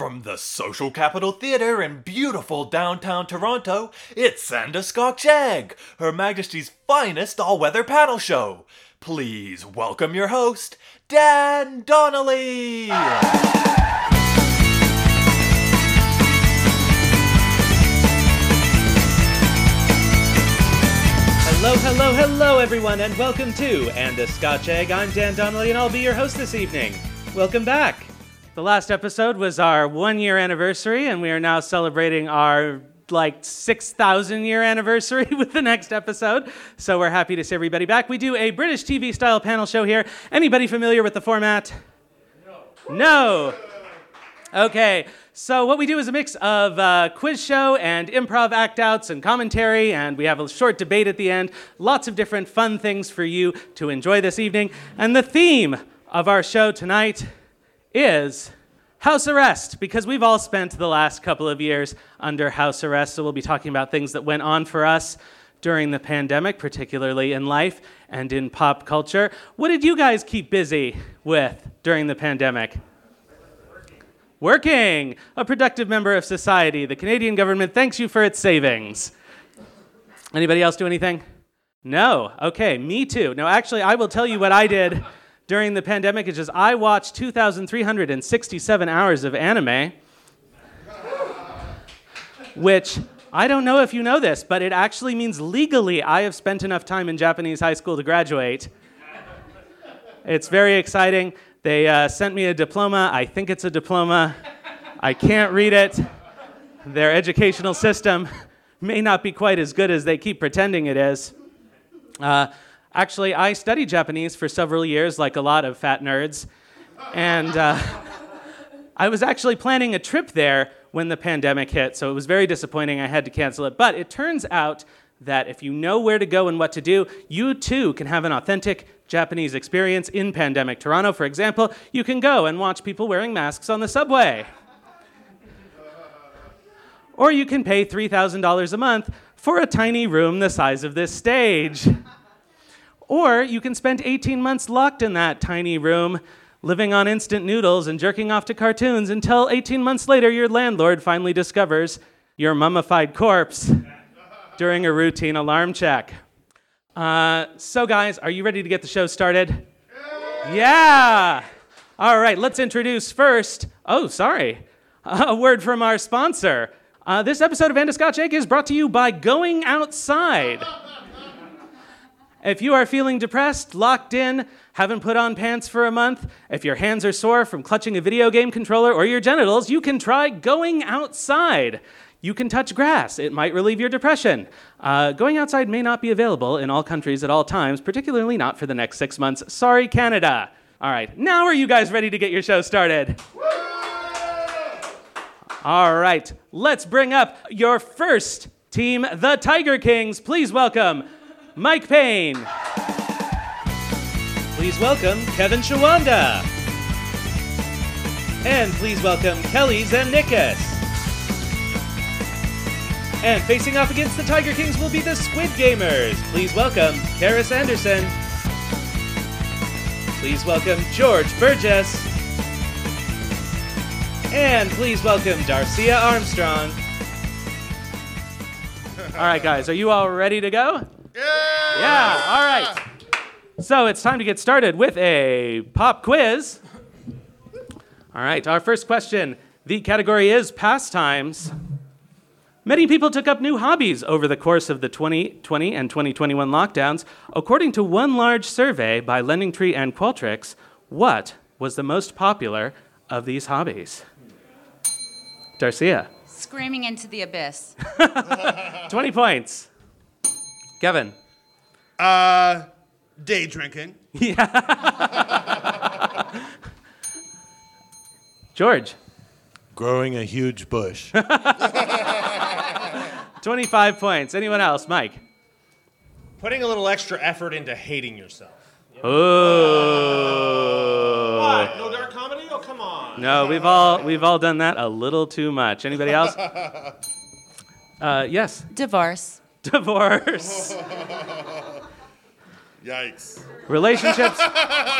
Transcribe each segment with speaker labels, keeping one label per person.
Speaker 1: From the Social Capital Theatre in beautiful downtown Toronto, it's And a Scotch Egg, Her Majesty's finest all weather panel show. Please welcome your host, Dan Donnelly!
Speaker 2: Hello, hello, hello, everyone, and welcome to And a Scotch Egg. I'm Dan Donnelly, and I'll be your host this evening. Welcome back. The last episode was our one year anniversary, and we are now celebrating our like 6,000 year anniversary with the next episode. So we're happy to see everybody back. We do a British TV style panel show here. Anybody familiar with the format? No. No. Okay, so what we do is a mix of uh, quiz show and improv act outs and commentary, and we have a short debate at the end. Lots of different fun things for you to enjoy this evening. And the theme of our show tonight is house arrest, because we've all spent the last couple of years under house arrest, so we'll be talking about things that went on for us during the pandemic, particularly in life and in pop culture. What did you guys keep busy with during the pandemic? Working, a productive member of society. The Canadian government thanks you for its savings. Anybody else do anything? No. Okay, me too. No, actually, I will tell you what I did during the pandemic. It's just I watched 2,367 hours of anime, which I don't know if you know this, but it actually means legally I have spent enough time in Japanese high school to graduate. It's very exciting. They uh, sent me a diploma. I think it's a diploma. I can't read it. Their educational system may not be quite as good as they keep pretending it is. Uh, actually, I studied Japanese for several years, like a lot of fat nerds. And uh, I was actually planning a trip there when the pandemic hit, so it was very disappointing. I had to cancel it. But it turns out that if you know where to go and what to do, you too can have an authentic Japanese experience in pandemic Toronto. For example, you can go and watch people wearing masks on the subway. Or you can pay $3,000 a month for a tiny room the size of this stage. Or you can spend 18 months locked in that tiny room, living on instant noodles and jerking off to cartoons until 18 months later your landlord finally discovers your mummified corpse during a routine alarm check. Uh, so, guys, are you ready to get the show started? Yeah! All right, let's introduce first. Oh, sorry. A word from our sponsor. Uh, this episode of And a Scotch Egg is brought to you by Going Outside. If you are feeling depressed, locked in, haven't put on pants for a month, if your hands are sore from clutching a video game controller or your genitals, you can try Going Outside. You can touch grass. It might relieve your depression. Uh, going outside may not be available in all countries at all times, particularly not for the next six months. Sorry, Canada. All right, now are you guys ready to get your show started? All right, let's bring up your first team, the Tiger Kings. Please welcome Mike Payne. Please welcome Kevin Shawanda. And please welcome Kelly Zemnikas. And facing off against the Tiger Kings will be the Squid Gamers. Please welcome Karis Anderson. Please welcome George Burgess. And please welcome Darcia Armstrong. All right, guys, are you all ready to go?
Speaker 3: Yeah!
Speaker 2: Yeah, all right. So it's time to get started with a pop quiz. All right, our first question. The category is pastimes. Many people took up new hobbies over the course of the 2020 and 2021 lockdowns. According to one large survey by LendingTree and Qualtrics, what was the most popular of these hobbies? Darcia,
Speaker 4: Screaming into the abyss.
Speaker 2: 20 points. Kevin,
Speaker 3: Uh, day drinking. Yeah.
Speaker 2: George,
Speaker 5: Growing a huge bush.
Speaker 2: 25 points. Anyone else? Mike.
Speaker 6: Putting a little extra effort into hating yourself.
Speaker 2: Oh.
Speaker 6: What? No dark comedy? Oh, come on.
Speaker 2: No, we've all we've all done that a little too much. Anybody else? Uh, yes.
Speaker 4: Divorce.
Speaker 2: Divorce.
Speaker 3: Yikes.
Speaker 2: Relationships.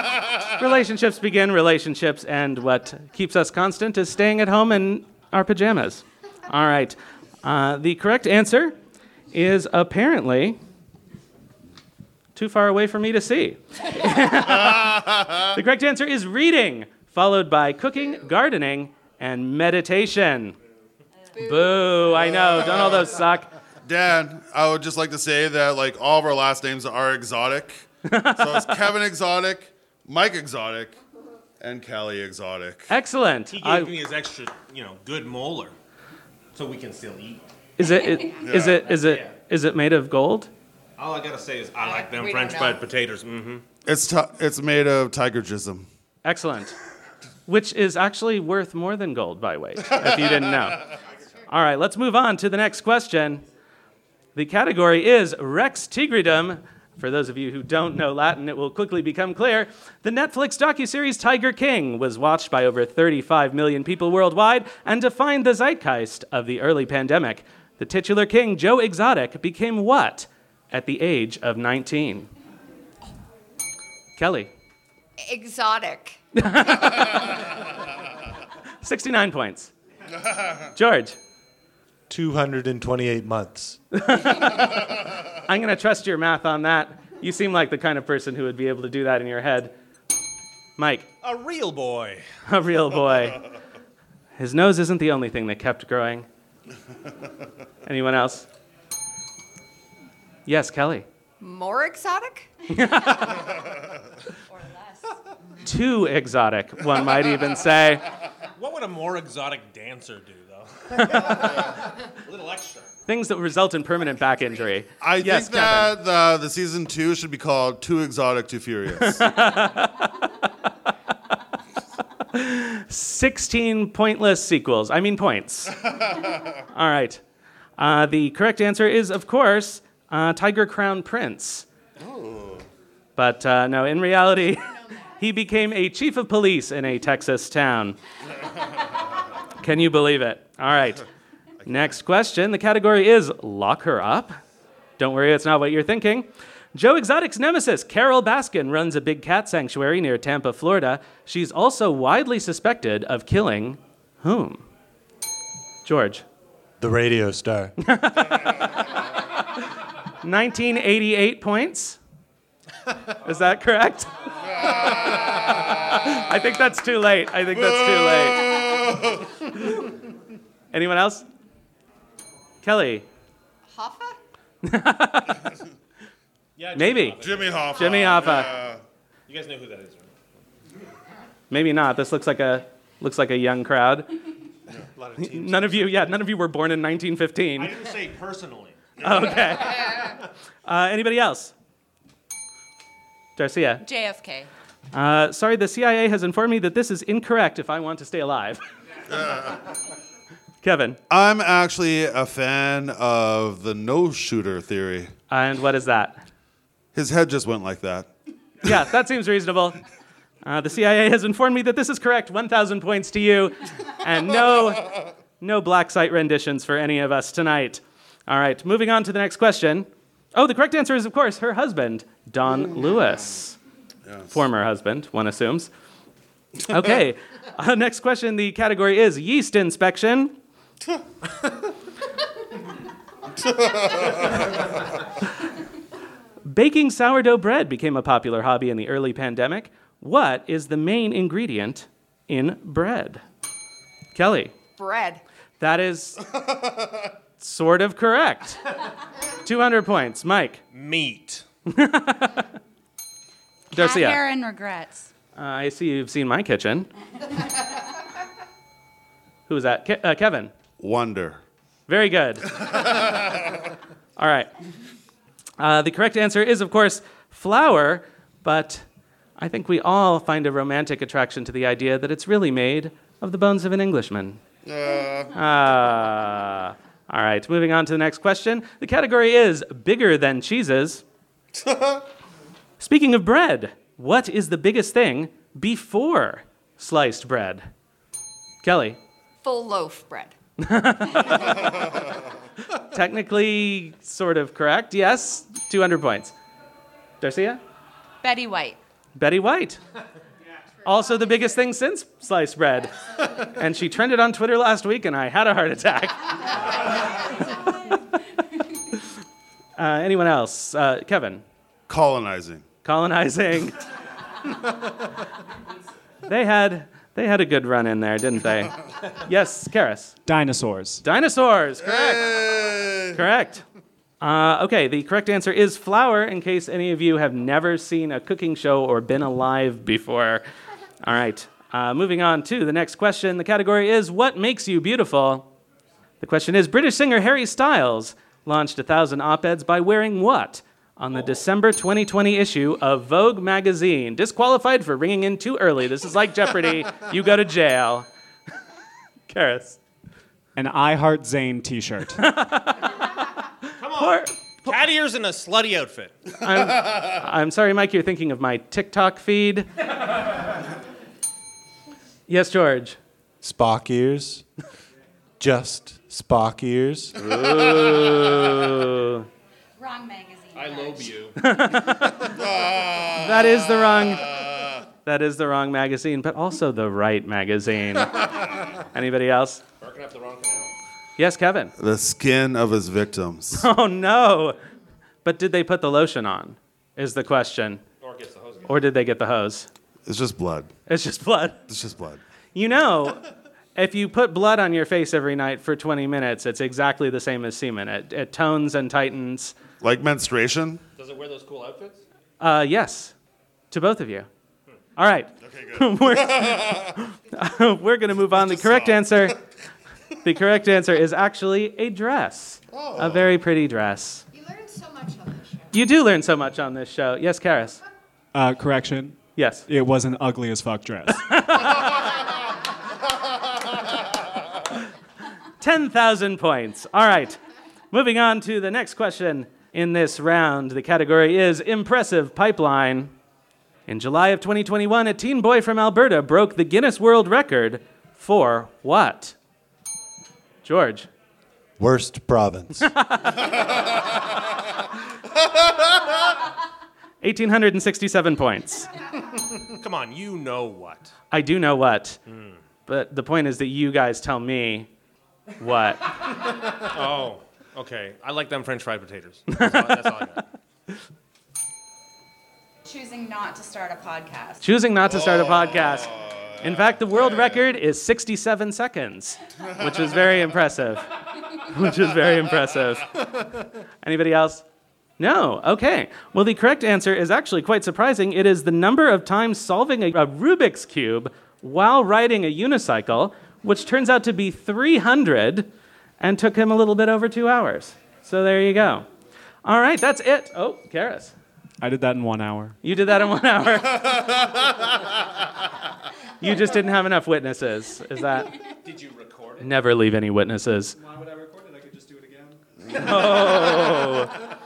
Speaker 2: relationships begin, relationships end. What keeps us constant is staying at home in our pajamas. All right. Uh, the correct answer is apparently too far away for me to see. the correct answer is reading, followed by cooking, gardening, and meditation. Boo, I know. Don't all those suck?
Speaker 3: Dan, I would just like to say that like all of our last names are exotic. so it's Kevin Exotic, Mike Exotic, and Kelly Exotic.
Speaker 2: Excellent.
Speaker 6: He gave
Speaker 2: I-
Speaker 6: me his extra, you know, good molar, so we can still eat.
Speaker 2: is it, it is it is it is it made of gold?
Speaker 6: All I gotta say is I like them
Speaker 4: we
Speaker 6: French
Speaker 4: don't
Speaker 6: fried
Speaker 4: know.
Speaker 6: potatoes. Mm-hmm.
Speaker 3: It's ti it's made of tiger jism.
Speaker 2: Excellent. Which is actually worth more than gold by weight, if you didn't know. All right, let's move on to the next question. The category is Rex Tigridum. For those of you who don't know Latin, it will quickly become clear. The Netflix docuseries Tiger King was watched by over 35 million people worldwide and defined the zeitgeist of the early pandemic. The titular king, Joe Exotic, became what at the age of 19? Kelly.
Speaker 4: Exotic.
Speaker 2: 69 points. George,
Speaker 5: 228 months.
Speaker 2: I'm going to trust your math on that. You seem like the kind of person who would be able to do that in your head. Mike,
Speaker 6: A real boy.
Speaker 2: a real boy. His nose isn't the only thing that kept growing. Anyone else? Yes, Kelly.
Speaker 4: More exotic? Or less.
Speaker 2: Too exotic, one might even say.
Speaker 6: What would a more exotic dancer do, though? a little extra.
Speaker 2: Things that result in permanent back injury.
Speaker 3: I
Speaker 2: yes,
Speaker 3: think that the, the season two should be called Too Exotic, Too Furious.
Speaker 2: 16 pointless sequels. I mean, points. All right. Uh, the correct answer is, of course, uh, Tiger Crown Prince. But uh, no, in reality, he became a chief of police in a Texas town. Can you believe it? All right. Next question. The category is Lock Her Up. Don't worry, it's not what you're thinking. Joe Exotic's nemesis, Carole Baskin, runs a big cat sanctuary near Tampa, Florida. She's also widely suspected of killing whom? George.
Speaker 5: The radio star.
Speaker 2: 1988 points. Is that correct? I think that's too late. I think that's too late. Anyone else? Kelly.
Speaker 4: Hoffa?
Speaker 6: Yeah,
Speaker 2: Maybe.
Speaker 3: Jimmy Hoffa.
Speaker 2: Jimmy Hoffa.
Speaker 3: Yeah.
Speaker 6: You guys know who that is, right?
Speaker 2: Maybe not. This looks like a looks like a young crowd.
Speaker 5: A lot of teams.
Speaker 2: None of you, yeah, none of you were born in 1915.
Speaker 6: I didn't say personally.
Speaker 2: Okay. Uh, anybody else? Darcia.
Speaker 4: JFK.
Speaker 2: Uh, sorry, the CIA has informed me that this is incorrect if I want to stay alive. Kevin.
Speaker 3: I'm actually a fan of the no shooter theory.
Speaker 2: And what is that?
Speaker 3: His head just went like that.
Speaker 2: Yeah, that seems reasonable. Uh, the CIA has informed me that this is correct. 1,000 points to you, and no, no black site renditions for any of us tonight. All right, moving on to the next question. Oh, the correct answer is, of course, her husband, Don Lewis. Former husband, one assumes. Okay, uh, next question. The category is yeast inspection. Baking sourdough bread became a popular hobby in the early pandemic. What is the main ingredient in bread? Kelly,
Speaker 4: Bread.
Speaker 2: that is sort of correct. 200 points. Mike,
Speaker 6: Meat.
Speaker 4: Cat
Speaker 2: Darcia.
Speaker 4: hair and regrets.
Speaker 2: Uh, I see you've seen my kitchen. Who is that? Ke- uh, Kevin.
Speaker 3: Wonder.
Speaker 2: Very good. All right. Uh, the correct answer is, of course, flour, but I think we all find a romantic attraction to the idea that it's really made of the bones of an Englishman. Ah. all right, moving on to the next question. The category is bigger than cheeses. Speaking of bread, what is the biggest thing before sliced bread? Kelly.
Speaker 4: Full loaf bread.
Speaker 2: Technically, sort of correct. Yes, 200 points. Darcia?
Speaker 4: Betty White.
Speaker 2: Betty White. Also, the biggest thing since sliced bread. And she trended on Twitter last week, and I had a heart attack. uh, anyone else? Uh, Kevin,
Speaker 3: Colonizing.
Speaker 2: colonizing. they had they had a good run in there, didn't they? Yes, Karis.
Speaker 7: Dinosaurs.
Speaker 2: Dinosaurs. Correct.
Speaker 3: Hey!
Speaker 2: Correct. Uh, okay, the correct answer is flour, in case any of you have never seen a cooking show or been alive before. All right, uh, moving on to the next question. The category is What Makes You Beautiful? The question is British singer Harry Styles launched a thousand op eds by wearing what? On the December 2020 issue of Vogue magazine. Disqualified for ringing in too early. This is like Jeopardy. you go to jail. Karis.
Speaker 7: An I Heart Zayn t shirt. Come on.
Speaker 2: Poor-
Speaker 6: Cat ears in a slutty outfit.
Speaker 2: I'm sorry, Mike, you're thinking of my TikTok feed. yes, George.
Speaker 5: Spock ears. Just Spock ears.
Speaker 2: Ooh.
Speaker 4: Wrong magazine.
Speaker 6: I lobe you.
Speaker 2: That is the wrong. That is the wrong magazine, but also the right magazine. Anybody else?
Speaker 6: Barking up the wrong canal.
Speaker 2: Yes, Kevin.
Speaker 3: The skin of his victims.
Speaker 2: Oh no! But did they put the lotion on? Is the question.
Speaker 6: Or gets the hose again.
Speaker 2: Or did they get the hose?
Speaker 3: It's just blood.
Speaker 2: It's just blood.
Speaker 3: It's just blood.
Speaker 2: You know, if you put blood on your face every night for 20 minutes, it's exactly the same as semen. It, it tones and tightens.
Speaker 3: Like menstruation.
Speaker 6: Does it wear those cool outfits?
Speaker 2: Uh, yes, to both of you. All right.
Speaker 3: Okay, good.
Speaker 2: we're we're going to move on. The correct answer, the correct answer is actually a dress, Oh. a very pretty dress.
Speaker 4: You learned so much on this show.
Speaker 2: You do learn so much on this show. Yes, Karis.
Speaker 7: Uh, correction.
Speaker 2: Yes.
Speaker 7: It was an ugly as fuck dress.
Speaker 2: Ten thousand points. All right. Moving on to the next question in this round. The category is impressive pipeline. In July of 2021, a teen boy from Alberta broke the Guinness World Record for what? George.
Speaker 5: Worst province.
Speaker 2: 1,867 points.
Speaker 6: Come on, you know what?
Speaker 2: I do know what, hmm. but the point is that you guys tell me what.
Speaker 6: Oh, okay. I like them French fried potatoes. That's all, that's all I got.
Speaker 4: Choosing not to start a podcast.
Speaker 2: Choosing not to start a podcast. Oh. In fact, the world record is 67 seconds, which is very impressive. Which is very impressive. Anybody else? No. Okay. Well, the correct answer is actually quite surprising. It is the number of times solving a, a Rubik's Cube while riding a unicycle, which turns out to be 300 and took him a little bit over two hours. So there you go. All right, that's it. Oh, Karis.
Speaker 7: I did that in one hour.
Speaker 2: You did that in one hour. you just didn't have enough witnesses. Is that?
Speaker 6: Did you record it?
Speaker 2: Never leave any witnesses.
Speaker 7: Why would I record it? I could just do it again. No. Oh.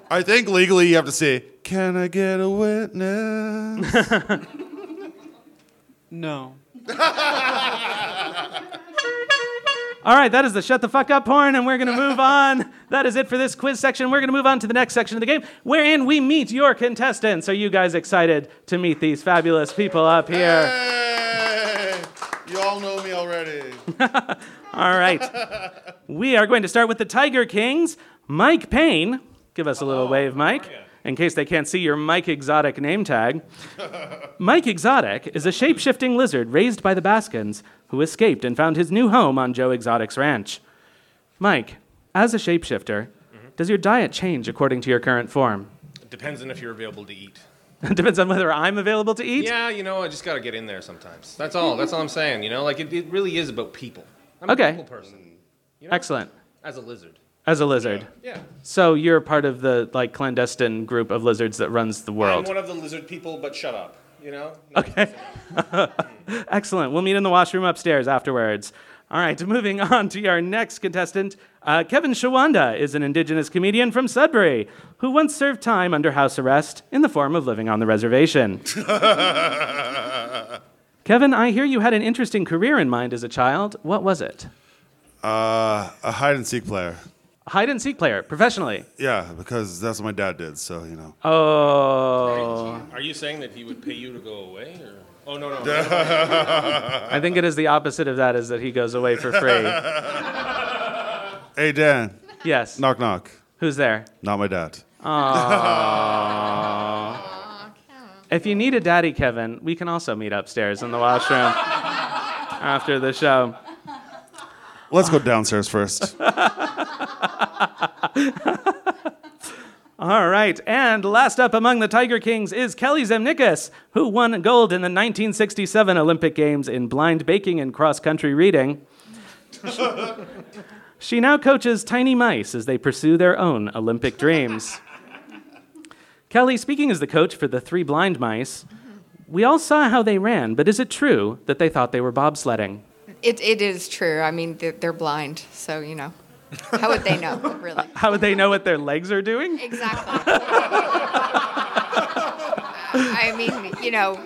Speaker 3: I think legally you have to say, "Can I get a witness?"
Speaker 7: No.
Speaker 2: All right, that is the shut the fuck up porn, and we're gonna move on. That is it for this quiz section. We're gonna move on to the next section of the game, wherein we meet your contestants. Are you guys excited to meet these fabulous people up here?
Speaker 3: hey! You all know me already.
Speaker 2: All right. We are going to start with the Tiger Kings. Mike Payne. Give us a little wave, Mike, oh, in case they can't see your Mike Exotic name tag. Mike Exotic is a shape shifting lizard raised by the Baskins who escaped and found his new home on Joe Exotic's ranch. Mike, as a shapeshifter, mm-hmm. does your diet change according to your current form?
Speaker 6: It depends on if you're available to eat.
Speaker 2: It depends on whether I'm available to eat.
Speaker 6: Yeah, you know, I just got to get in there sometimes. That's all. That's all I'm saying. You know, like it, it really is about people. I'm
Speaker 2: Okay.
Speaker 6: a people person. You know?
Speaker 2: Excellent.
Speaker 6: As a lizard.
Speaker 2: As a lizard.
Speaker 6: Yeah.
Speaker 2: So you're part of the like clandestine group of lizards that runs the world.
Speaker 6: I'm one of the lizard people, but shut up. You know?
Speaker 2: Okay. Excellent. We'll meet in the washroom upstairs afterwards. All right, moving on to our next contestant. Uh, Kevin Shawanda is an indigenous comedian from Sudbury who once served time under house arrest in the form of living on the reservation. Kevin, I hear you had an interesting career in mind as a child. What was it?
Speaker 3: Uh, a hide and seek player.
Speaker 2: Hide and seek player, professionally.
Speaker 3: Yeah, because that's what my dad did. So you know.
Speaker 2: Oh.
Speaker 6: Are you saying that he would pay you to go away, or? Oh no no.
Speaker 2: I think it is the opposite of that, is that he goes away for free.
Speaker 3: Hey Dan,
Speaker 2: Yes.
Speaker 3: knock knock.
Speaker 2: Who's there?
Speaker 3: Not my dad.
Speaker 2: If you need a daddy, Kevin, we can also meet upstairs in the washroom after the show.
Speaker 3: Let's go downstairs first.
Speaker 2: All right, and last up among the Tiger Kings is Kelly Zemnikas, who won gold in the 1967 Olympic Games in blind baking and cross country reading. she now coaches tiny mice as they pursue their own Olympic dreams. Kelly, speaking as the coach for the three blind mice, we all saw how they ran, but is it true that they thought they were bobsledding?
Speaker 8: It, it is true. I mean, they're, they're blind, so you know. How would they know, really?
Speaker 2: How would they know what their legs are doing?
Speaker 8: Exactly. I mean, you know,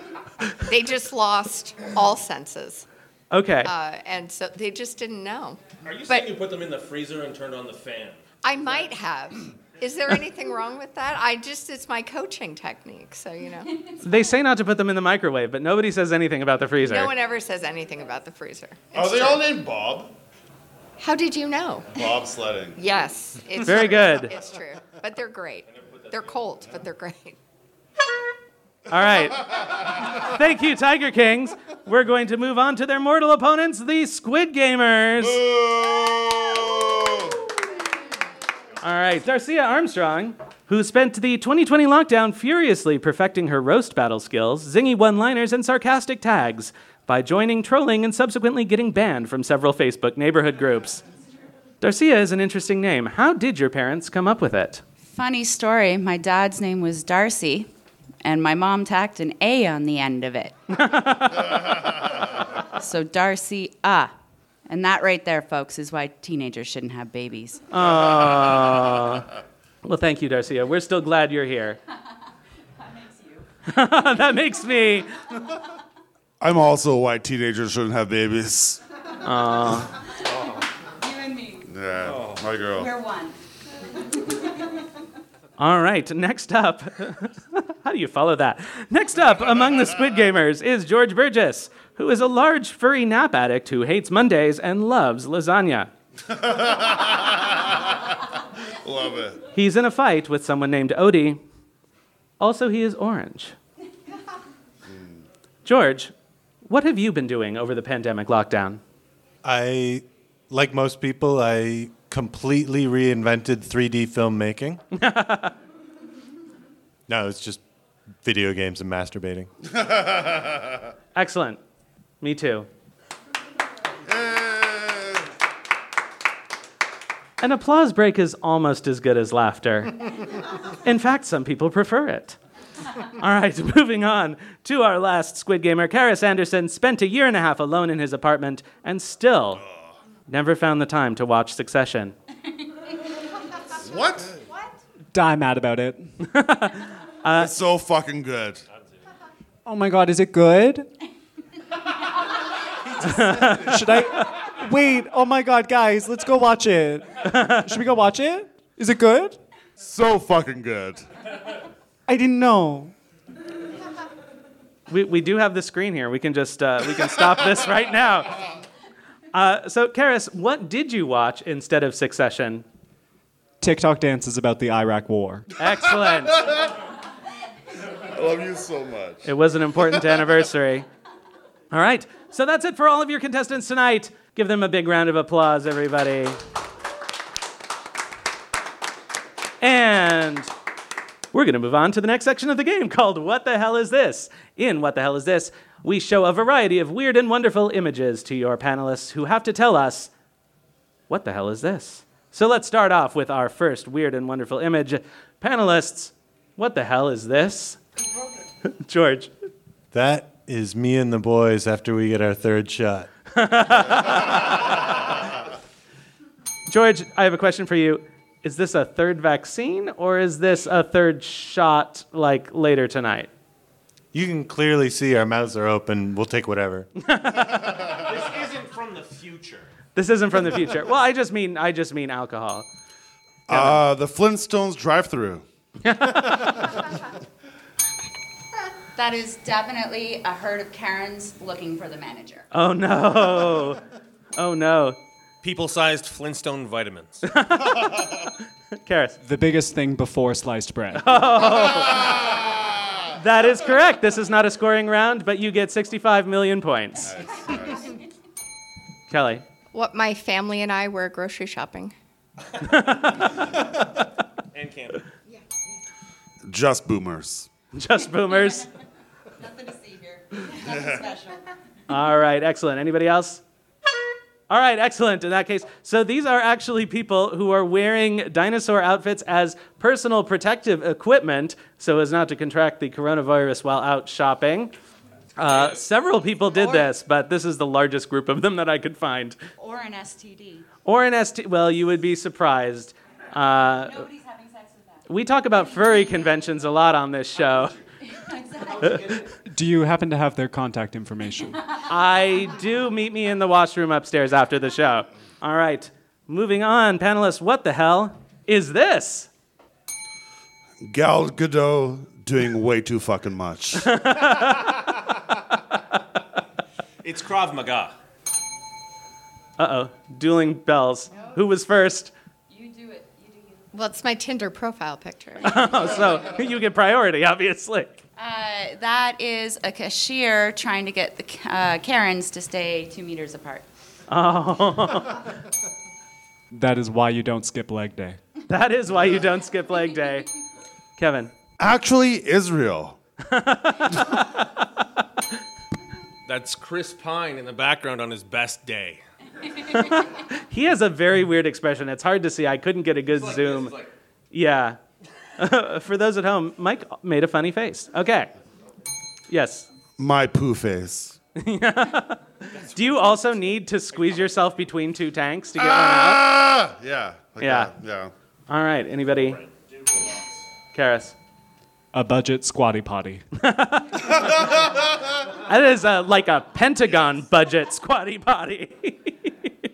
Speaker 8: they just lost all senses,
Speaker 2: Okay.
Speaker 8: uh, and so they just didn't know.
Speaker 6: Are you
Speaker 8: But-
Speaker 6: saying you put them in the freezer and turned on the fan?
Speaker 8: I might have. Is there anything wrong with that? I just, it's my coaching technique, so you know.
Speaker 2: They say not to put them in the microwave, but nobody says anything about the freezer.
Speaker 8: No one ever says anything about the freezer.
Speaker 3: Are they
Speaker 8: true.
Speaker 3: all named Bob?
Speaker 8: How did you know?
Speaker 3: Bobsledding.
Speaker 8: Yes, it's
Speaker 2: Very
Speaker 8: true.
Speaker 2: good.
Speaker 8: It's true, but they're great. They're cold, but they're great.
Speaker 2: All right. Thank you, Tiger Kings. We're going to move on to their mortal opponents, the Squid Gamers. All right, Darcia Armstrong, who spent the 2020 lockdown furiously perfecting her roast battle skills, zingy one liners, and sarcastic tags by joining trolling and subsequently getting banned from several Facebook neighborhood groups. Darcia is an interesting name. How did your parents come up with it?
Speaker 4: Funny story. My dad's name was Darcy, and my mom tacked an A on the end of it. so Darcy, ah. And that right there, folks, is why teenagers shouldn't have babies.
Speaker 2: Well, thank you, Darcia. We're still glad you're here. that makes you. that makes me.
Speaker 3: I'm also why teenagers shouldn't have babies.
Speaker 4: You and me.
Speaker 3: Yeah, my girl.
Speaker 4: We're one.
Speaker 2: All right, next up. How do you follow that? Next up among the Squid Gamers is George Burgess, who is a large furry nap addict who hates Mondays and loves lasagna.
Speaker 3: Love it.
Speaker 2: He's in a fight with someone named Odie. Also, he is orange. George, what have you been doing over the pandemic lockdown?
Speaker 5: I, like most people, I completely reinvented 3D filmmaking. no, it's just video games and masturbating.
Speaker 2: Excellent. Me too. An applause break is almost as good as laughter. In fact, some people prefer it. All right, moving on to our last Squid Gamer. Karis Anderson spent a year and a half alone in his apartment and still never found the time to watch Succession.
Speaker 3: What?
Speaker 7: Die mad about it.
Speaker 3: it's so fucking good.
Speaker 7: Oh my god, is it good? Should I wait? Oh my god, guys, let's go watch it. Should we go watch it? Is it good?
Speaker 3: So fucking good.
Speaker 7: I didn't know.
Speaker 2: We, we do have the screen here. We can just uh, we can stop this right now. Uh, so, Karis, what did you watch instead of Succession?
Speaker 7: TikTok dances about the Iraq War.
Speaker 2: Excellent.
Speaker 3: I love you so much.
Speaker 2: It was an important anniversary. All right, so that's it for all of your contestants tonight. Give them a big round of applause, everybody. And we're going to move on to the next section of the game called What the Hell Is This? In What the Hell Is This? We show a variety of weird and wonderful images to your panelists who have to tell us, What the hell is this? So let's start off with our first weird and wonderful image. Panelists, what the hell is this? George.
Speaker 5: That is me and the boys after we get our third shot.
Speaker 2: George, I have a question for you. Is this a third vaccine or is this a third shot like later tonight?
Speaker 5: You can clearly see our mouths are open. We'll take whatever.
Speaker 6: This isn't from the future.
Speaker 2: This isn't from the future. Well, I just mean I just mean alcohol.
Speaker 3: Uh, the Flintstones drive-through.
Speaker 4: That is definitely a herd of Karens looking for the manager.
Speaker 2: Oh no. Oh no.
Speaker 6: People-sized Flintstone vitamins.
Speaker 2: Karis.
Speaker 7: The biggest thing before sliced bread. Oh.
Speaker 2: That is correct. This is not a scoring round, but you get 65 million points. Kelly.
Speaker 8: What my family and I were grocery shopping.
Speaker 6: and camping.
Speaker 3: Just boomers.
Speaker 2: Just boomers.
Speaker 4: Nothing to see here. Nothing special.
Speaker 2: All right, excellent. Anybody else? All right, excellent. In that case, so these are actually people who are wearing dinosaur outfits as personal protective equipment so as not to contract the coronavirus while out shopping. Uh, several people did this, but this is the largest group of them that I could find.
Speaker 4: Or an STD.
Speaker 2: Or an STD. Well, you would be surprised. Uh,
Speaker 4: Nobody's having sex with that.
Speaker 2: we talk about furry conventions a lot on this show.
Speaker 7: Do you happen to have their contact information?
Speaker 2: I do meet me in the washroom upstairs after the show. All right, moving on, panelists. What the hell is this?
Speaker 3: Gal Gadot doing way too fucking much.
Speaker 6: It's Krav Maga.
Speaker 2: Uh oh, dueling bells. Who was first?
Speaker 4: You do it. You do you.
Speaker 8: Well, it's my Tinder profile picture.
Speaker 2: Oh, so you get priority, obviously.
Speaker 4: Uh, that is a cashier trying to get the uh, Karens to stay two meters apart. Oh.
Speaker 7: that is why you don't skip leg day.
Speaker 2: That is why you don't skip leg day. Kevin.
Speaker 3: Actually, Israel.
Speaker 6: That's Chris Pine in the background on his best day.
Speaker 2: He has a very weird expression. It's hard to see. I couldn't get a good zoom. Yeah. For those at home, Mike made a funny face. Okay. Yes.
Speaker 3: My poo face.
Speaker 2: Do you also need to squeeze yourself between two tanks to get one out?
Speaker 3: Ah! Yeah. like
Speaker 2: Yeah.
Speaker 3: that, Yeah.
Speaker 2: All right. Anybody? Karis.
Speaker 7: A budget squatty potty.
Speaker 2: That is uh, like a Pentagon budget squatty potty.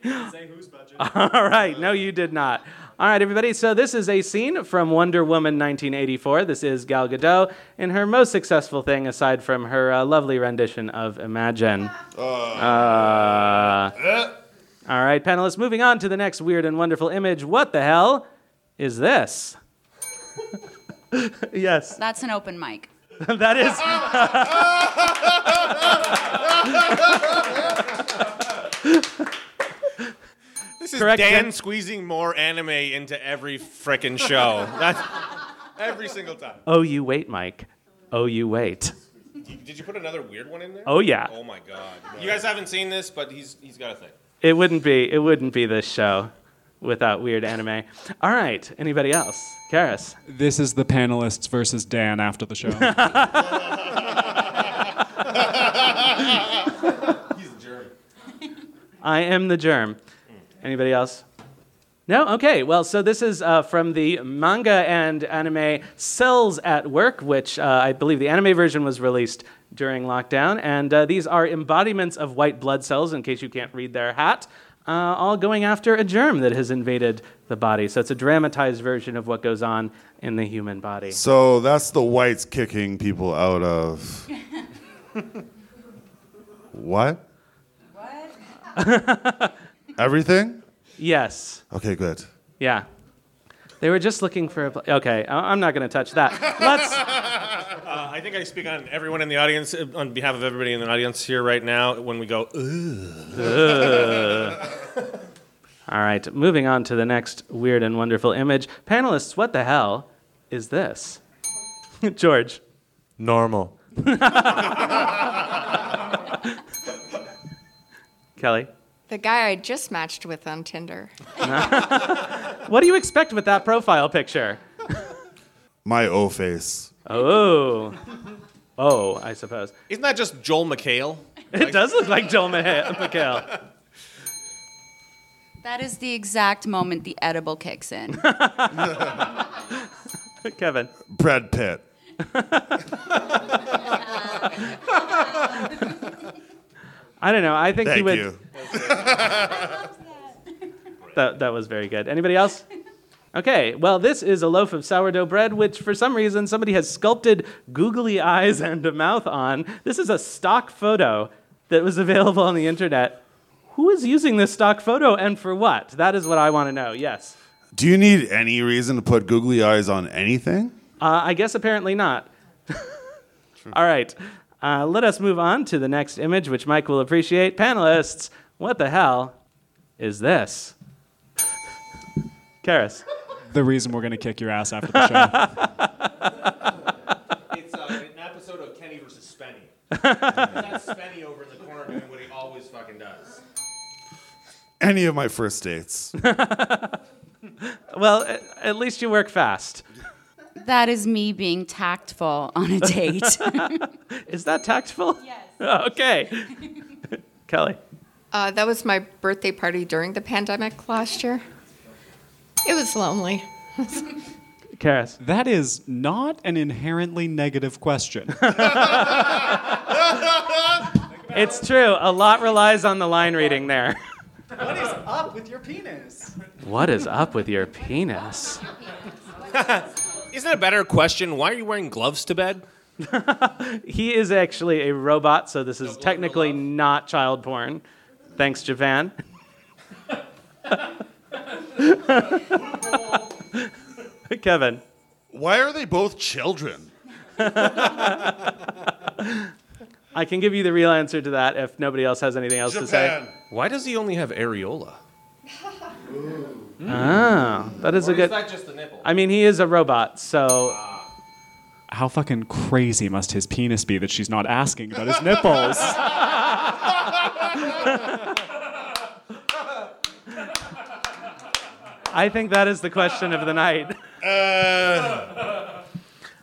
Speaker 7: Say whose budget?
Speaker 2: All right. No, you did not. All right, everybody. So this is a scene from Wonder Woman 1984. This is Gal Gadot in her most successful thing, aside from her uh, lovely rendition of Imagine. Uh, all right, panelists. Moving on to the next weird and wonderful image. What the hell is this? yes,
Speaker 4: That's an open mic.
Speaker 2: that is.
Speaker 6: This is
Speaker 2: Correct,
Speaker 6: Dan
Speaker 2: Ken?
Speaker 6: squeezing more anime into every frickin' show. That's every single time.
Speaker 2: Oh, you wait, Mike. Oh, you wait.
Speaker 6: Did you put another weird one in there?
Speaker 2: Oh yeah.
Speaker 6: Oh my god. You guys haven't seen this, but he's he's got a thing.
Speaker 2: It wouldn't be. It wouldn't be this show without weird anime. All right. Anybody else? Karis.
Speaker 7: This is the panelists versus Dan after the show. He's a germ.
Speaker 2: I am the germ. Anybody else? No? Okay. Well, so this is uh, from the manga and anime Cells at Work, which uh, I believe the anime version was released during lockdown. And uh, these are embodiments of white blood cells, in case you can't read their hat, uh, all going after a germ that has invaded the body. So it's a dramatized version of what goes on in the human body.
Speaker 3: So that's the whites kicking people out of. what?
Speaker 4: What?
Speaker 3: Everything?
Speaker 2: Yes.
Speaker 3: Okay, good.
Speaker 2: Yeah. They were just looking for a. Pl- okay, I- I'm not going to touch that. Let's.
Speaker 6: Uh, I think I speak on everyone in the audience, uh, on behalf of everybody in the audience here right now, when we go, Ugh.
Speaker 2: All right, moving on to the next weird and wonderful image. Panelists, what the hell is this? George.
Speaker 5: Normal.
Speaker 2: Kelly.
Speaker 8: The guy I just matched with on Tinder.
Speaker 2: What do you expect with that profile picture?
Speaker 3: My O face.
Speaker 2: Oh. Oh, I suppose.
Speaker 6: Isn't that just Joel McHale?
Speaker 2: It does look like Joel Mah- McHale.
Speaker 4: That is the exact moment the edible kicks in.
Speaker 2: Kevin.
Speaker 3: Brad Pitt.
Speaker 2: I don't know. I think he
Speaker 3: Thank
Speaker 2: would.
Speaker 3: you.
Speaker 2: That, that was very good. Anybody else? Okay, well, this is a loaf of sourdough bread, which for some reason somebody has sculpted googly eyes and a mouth on. This is a stock photo that was available on the internet. Who is using this stock photo and for what? That is what I want to know. Yes.
Speaker 3: Do you need any reason to put googly eyes on anything?
Speaker 2: Uh, I guess apparently not. All right. Uh, let us move on to the next image, which Mike will appreciate. Panelists, what the hell is this? Karis.
Speaker 7: The reason we're gonna kick your ass after the show.
Speaker 6: It's uh, an episode of Kenny versus Spenny. That's Spenny over in the corner doing what he always fucking does.
Speaker 3: Any of my first dates.
Speaker 2: Well, a- at least you work fast.
Speaker 4: That is me being tactful on a date.
Speaker 2: Is that tactful?
Speaker 4: Yes.
Speaker 2: okay. Kelly.
Speaker 8: Uh, that was my birthday party during the pandemic last year. It was lonely.
Speaker 2: Karis.
Speaker 7: that is not an inherently negative question.
Speaker 2: It's true. A lot relies on the line reading there.
Speaker 7: what is up with your penis?
Speaker 2: What is up with your penis?
Speaker 6: Isn't it a better question? Why are you wearing gloves to bed?
Speaker 2: He is actually a robot, so this is technically not child porn. Thanks, Japan. Kevin.
Speaker 3: Why are they both children?
Speaker 2: I can give you the real answer to that if nobody else has anything else to say.
Speaker 3: Japan.
Speaker 6: Why does he only have areola?
Speaker 2: Oh, that is a good.
Speaker 6: that just the nipple?
Speaker 2: I mean, he is a robot, so
Speaker 7: How fucking crazy must his penis be that she's not asking about his nipples?
Speaker 2: I think that is the question of the night.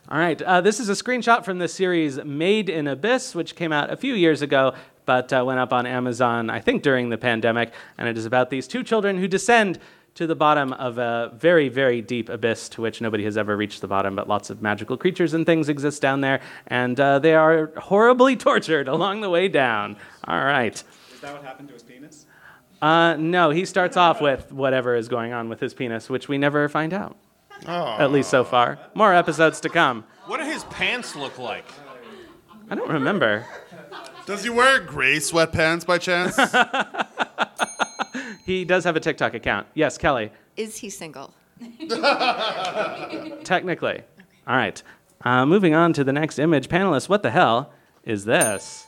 Speaker 2: All right, uh, this is a screenshot from the series Made in Abyss, which came out a few years ago, but uh, went up on Amazon, I think, during the pandemic. And it is about these two children who descend to the bottom of a very, very deep abyss to which nobody has ever reached the bottom, but lots of magical creatures and things exist down there. And uh, they are horribly tortured along the way down. All right.
Speaker 7: Is that what happened to his penis?
Speaker 2: Uh, no, he starts off with whatever is going on with his penis, which we never find out. Oh. At least so far. More episodes to come.
Speaker 6: What do his pants look like?
Speaker 2: I don't remember.
Speaker 3: Does he wear gray sweatpants by chance?
Speaker 2: He does have a TikTok account. Yes, Kelly.
Speaker 8: Is he single?
Speaker 2: Technically. All right. Uh, moving on to the next image. Panelists, what the hell is this?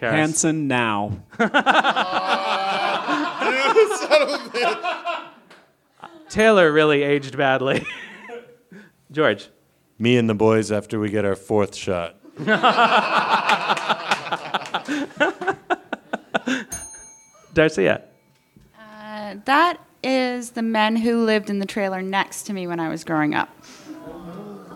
Speaker 2: Karis.
Speaker 7: Hanson now.
Speaker 2: Taylor really aged badly. George.
Speaker 5: Me and the boys after we get our fourth shot.
Speaker 2: Darcia.
Speaker 4: Uh, that is the men who lived in the trailer next to me when I was growing up.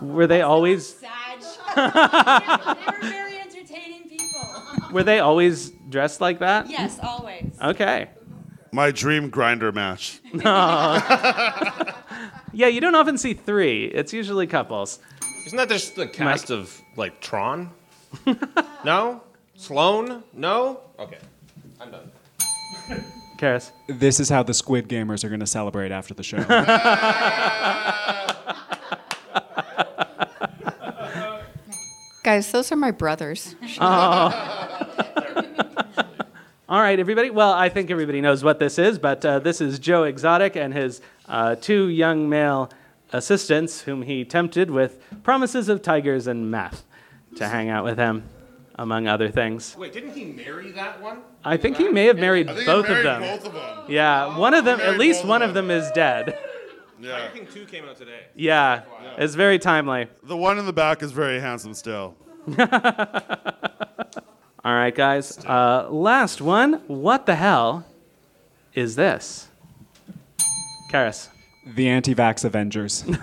Speaker 2: Were they always
Speaker 4: Sag. they were very entertaining people.
Speaker 2: were they always dressed like that?
Speaker 4: Yes, always.
Speaker 2: Okay.
Speaker 3: My dream Grindr match.
Speaker 2: Yeah, you don't often see three. It's usually couples.
Speaker 6: Isn't that just the cast of like Tron? no? Sloan? No? Okay. I'm done.
Speaker 2: Karis.
Speaker 7: This is how the Squid Gamers are going to celebrate after the show.
Speaker 8: Guys, those are my brothers.
Speaker 2: All right, everybody. Well, I think everybody knows what this is, but uh, this is Joe Exotic and his uh, two young male assistants, whom he tempted with promises of tigers and meth to hang out with him, among other things.
Speaker 6: Wait, didn't he marry that one?
Speaker 2: I think he may have married
Speaker 3: I think
Speaker 2: both
Speaker 3: he
Speaker 2: of
Speaker 3: married
Speaker 2: them.
Speaker 3: both of them.
Speaker 2: Yeah, one of them, at least
Speaker 3: both of
Speaker 2: one of
Speaker 3: them.
Speaker 2: them is dead.
Speaker 3: Yeah.
Speaker 6: Tiger King 2 came out today.
Speaker 2: Yeah, it's very timely.
Speaker 3: The one in the back is very handsome still.
Speaker 2: All right, guys. Uh, last one. What the hell is this? Karis,
Speaker 7: the anti vax Avengers.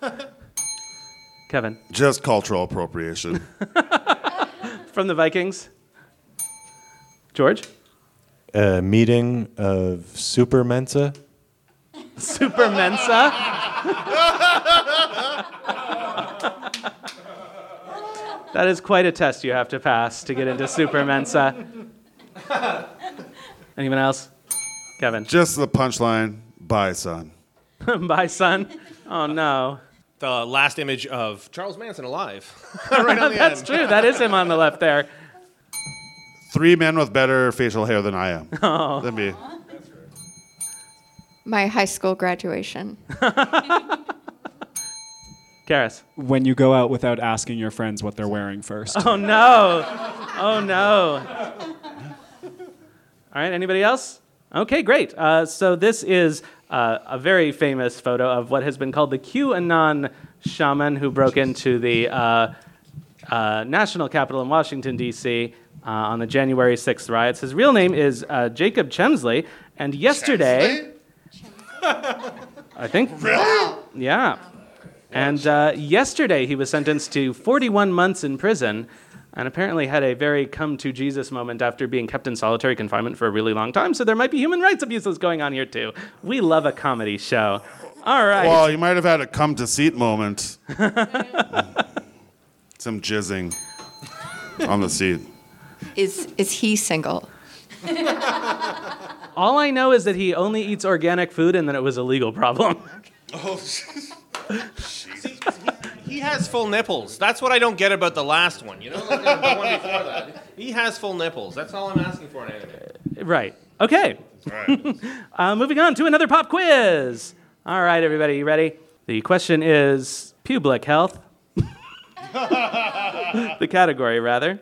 Speaker 2: Kevin,
Speaker 3: Just cultural appropriation.
Speaker 2: From the Vikings. George,
Speaker 5: A meeting of Super Mensa.
Speaker 2: Super Mensa. that is quite a test you have to pass to get into Super Mensa. Anyone else? Kevin.
Speaker 3: Just the punchline. Bye, son.
Speaker 2: By son? Oh no.
Speaker 6: The last image of Charles Manson alive. right on the
Speaker 2: That's
Speaker 6: end.
Speaker 2: true. That is him on the left there.
Speaker 3: Three men with better facial hair than I am.
Speaker 2: Oh.
Speaker 3: Than me.
Speaker 8: My high school graduation.
Speaker 2: Karis.
Speaker 7: When you go out without asking your friends what they're wearing first.
Speaker 2: Oh no. Oh no. All right, anybody else? Okay, great. Uh, so this is uh, a very famous photo of what has been called the QAnon shaman who broke into the uh, uh, national capital in Washington, D.C. Uh, on the January 6th riots. His real name is uh, Jacob Chansley, and yesterday, I think, yeah, and uh, yesterday he was sentenced to 41 months in prison, and apparently had a very come to Jesus moment after being kept in solitary confinement for a really long time. So there might be human rights abuses going on here too. We love a comedy show. All right.
Speaker 3: Well, you might have had a come to seat moment. Some jizzing on the seat.
Speaker 8: Is is he single?
Speaker 2: All I know is that he only eats organic food and that it was a legal problem.
Speaker 3: Oh,
Speaker 6: He has full nipples. That's what I don't get about the last one. You know, like the the one before that. He has full nipples. That's all I'm asking for in anime.
Speaker 2: right. Okay. uh, moving on to another pop quiz. All right, everybody, you ready? The question is public health. the category, rather.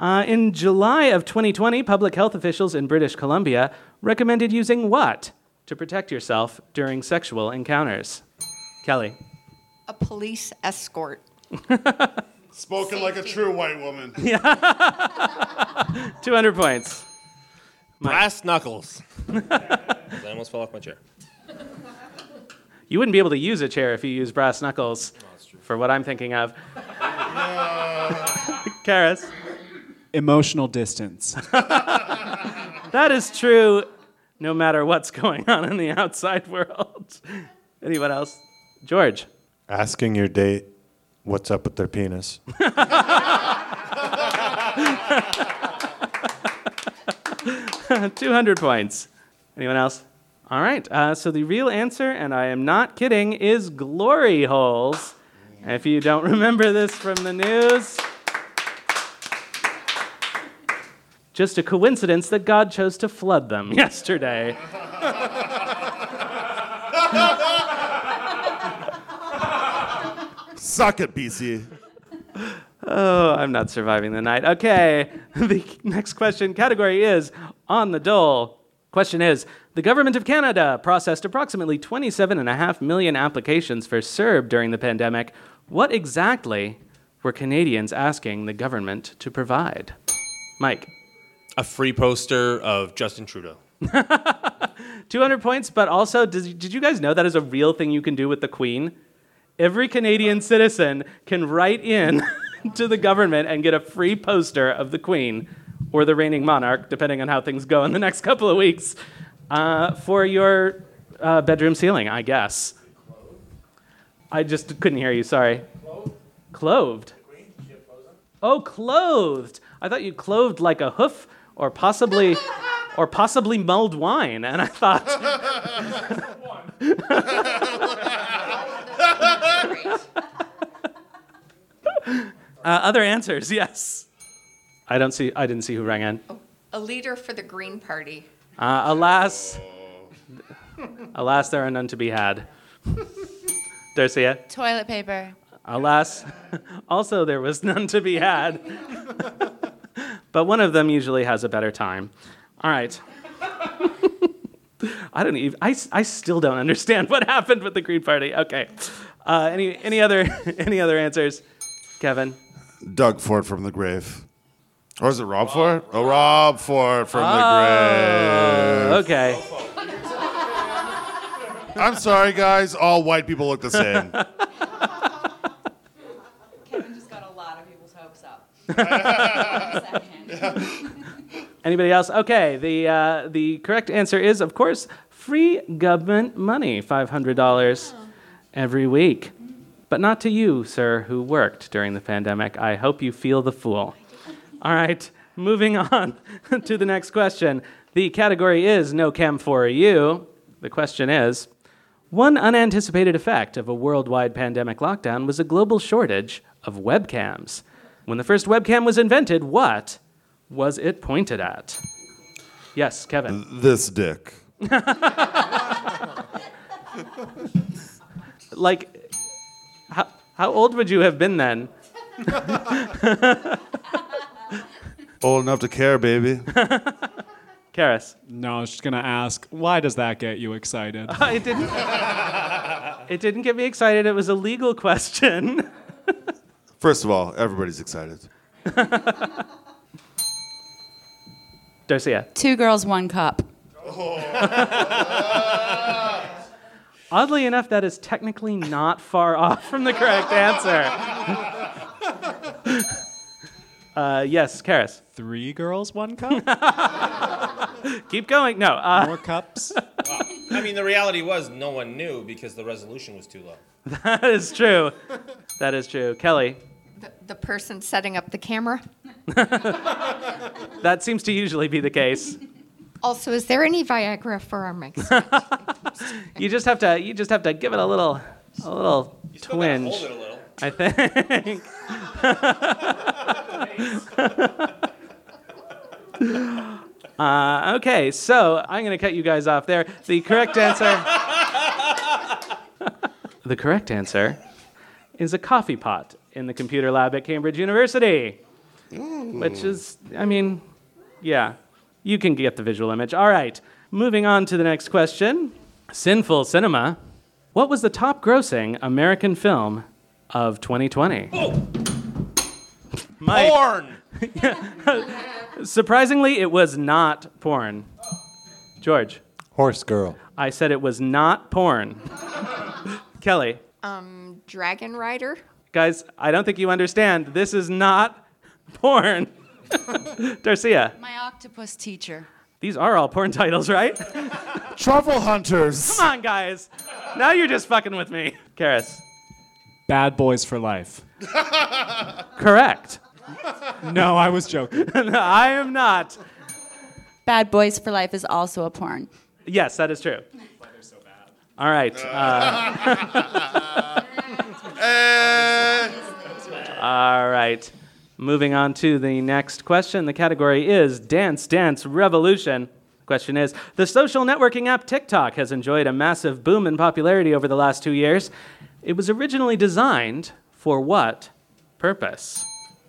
Speaker 2: Uh, in July of 2020, public health officials in British Columbia recommended using what to protect yourself during sexual encounters? Kelly.
Speaker 8: A police escort.
Speaker 3: Spoken like a true white woman. Yeah.
Speaker 2: 200 points.
Speaker 6: Brass knuckles. I almost fell off my chair.
Speaker 2: You wouldn't be able to use a chair if you use brass knuckles, oh, for what I'm thinking of. Karis.
Speaker 7: Emotional distance.
Speaker 2: That is true no matter what's going on in the outside world. Anyone else? George.
Speaker 5: Asking your date what's up with their penis.
Speaker 2: Two hundred points. Anyone else? All right. Uh, so the real answer, and I am not kidding, is glory holes. If you don't remember this from the news, just a coincidence that God chose to flood them yesterday.
Speaker 3: Suck it, BC.
Speaker 2: Oh, I'm not surviving the night. Okay, the next question category is on the dole. Question is The government of Canada processed approximately 27.5 million applications for CERB during the pandemic. What exactly were Canadians asking the government to provide? Mike.
Speaker 6: A free poster of Justin Trudeau.
Speaker 2: 200 points, but also, did, did you guys know that is a real thing you can do with the Queen? Every Canadian citizen can write in to the government and get a free poster of the Queen or the reigning monarch, depending on how things go in the next couple of weeks, uh, for your uh, bedroom ceiling, I guess. I just couldn't hear you, sorry. Clothed? Oh, clothed. I thought you clothed like a hoof or possibly or possibly mulled wine, and I thought uh, other answers, yes. I don't see. I didn't see who rang in.
Speaker 8: A leader for the Green Party.
Speaker 2: Uh, alas, alas, there are none to be had. Darcia,
Speaker 4: Toilet paper.
Speaker 2: alas, also there was none to be had. but one of them usually has a better time. All right. I don't even. I, I still don't understand what happened with the Green Party. Okay. Uh, any any other any other answers, Kevin?
Speaker 3: Doug Ford from the grave. Or is it Rob Ford? Oh, Rob Ford from the grave.
Speaker 2: Okay.
Speaker 3: I'm sorry, guys. All white people look the same.
Speaker 4: Kevin just got a lot of people's hopes up.
Speaker 2: Anybody else? Okay. The uh, the correct answer is, of course, free government money, five hundred dollars every week, but not to you, sir, who worked during the pandemic. I hope you feel the fool. All right. Moving on to the next question. The category is no chem for you. The question is, One unanticipated effect of a worldwide pandemic lockdown was a global shortage of webcams. When the first webcam was invented, what was it pointed at? Yes, Kevin.
Speaker 3: This dick.
Speaker 2: Like, how, how old would you have been then?
Speaker 3: Old enough to care, baby.
Speaker 2: Karis.
Speaker 7: No, I was just gonna ask, why does that get you excited?
Speaker 2: it didn't. It didn't get me excited. It was a legal question.
Speaker 3: First of all, everybody's excited.
Speaker 2: Darcia.
Speaker 4: Two girls, one cup.
Speaker 2: Oddly enough, that is technically not far off from the correct answer. uh, yes, Karis.
Speaker 7: Three girls, one cup?
Speaker 2: Keep going. No. Uh,
Speaker 7: More cups?
Speaker 6: I mean, the reality was no one knew because the resolution was too low.
Speaker 2: that is true. That is true. Kelly.
Speaker 8: The, the person setting up the camera.
Speaker 2: That seems to usually be the case.
Speaker 8: Also, is there any Viagra for our mix?
Speaker 2: You just have to. You just have to give it a little, a little
Speaker 6: Still
Speaker 2: twinge.
Speaker 6: Hold it a little.
Speaker 2: I think. uh, okay, so I'm going to cut you guys off there. The correct answer. the correct answer is a coffee pot in the computer lab at Cambridge University. Which is, I mean, yeah, you can get the visual image. All right, moving on to the next question Sinful Cinema. What was the top grossing American film of 2020? Oh. Mike,
Speaker 6: Porn.
Speaker 2: surprisingly, it was not porn. George,
Speaker 5: Horse girl.
Speaker 2: I said it was not porn. Kelly,
Speaker 8: um, Dragon Rider.
Speaker 2: Guys, I don't think you understand. This is not porn. Darcia,
Speaker 4: My octopus teacher.
Speaker 2: these are all porn titles, right?
Speaker 3: Truffle hunters.
Speaker 2: Come on, guys. Now you're just fucking with me. Karis,
Speaker 7: Bad boys for life.
Speaker 2: correct.
Speaker 7: No, I was joking.
Speaker 2: I am not.
Speaker 4: Bad Boys for Life is also a porn.
Speaker 2: Yes, that is true. All right. Uh. All right. Moving on to the next question. The category is Dance Dance Revolution. Question is The social networking app TikTok has enjoyed a massive boom in popularity over the last two years. It was originally designed for what purpose?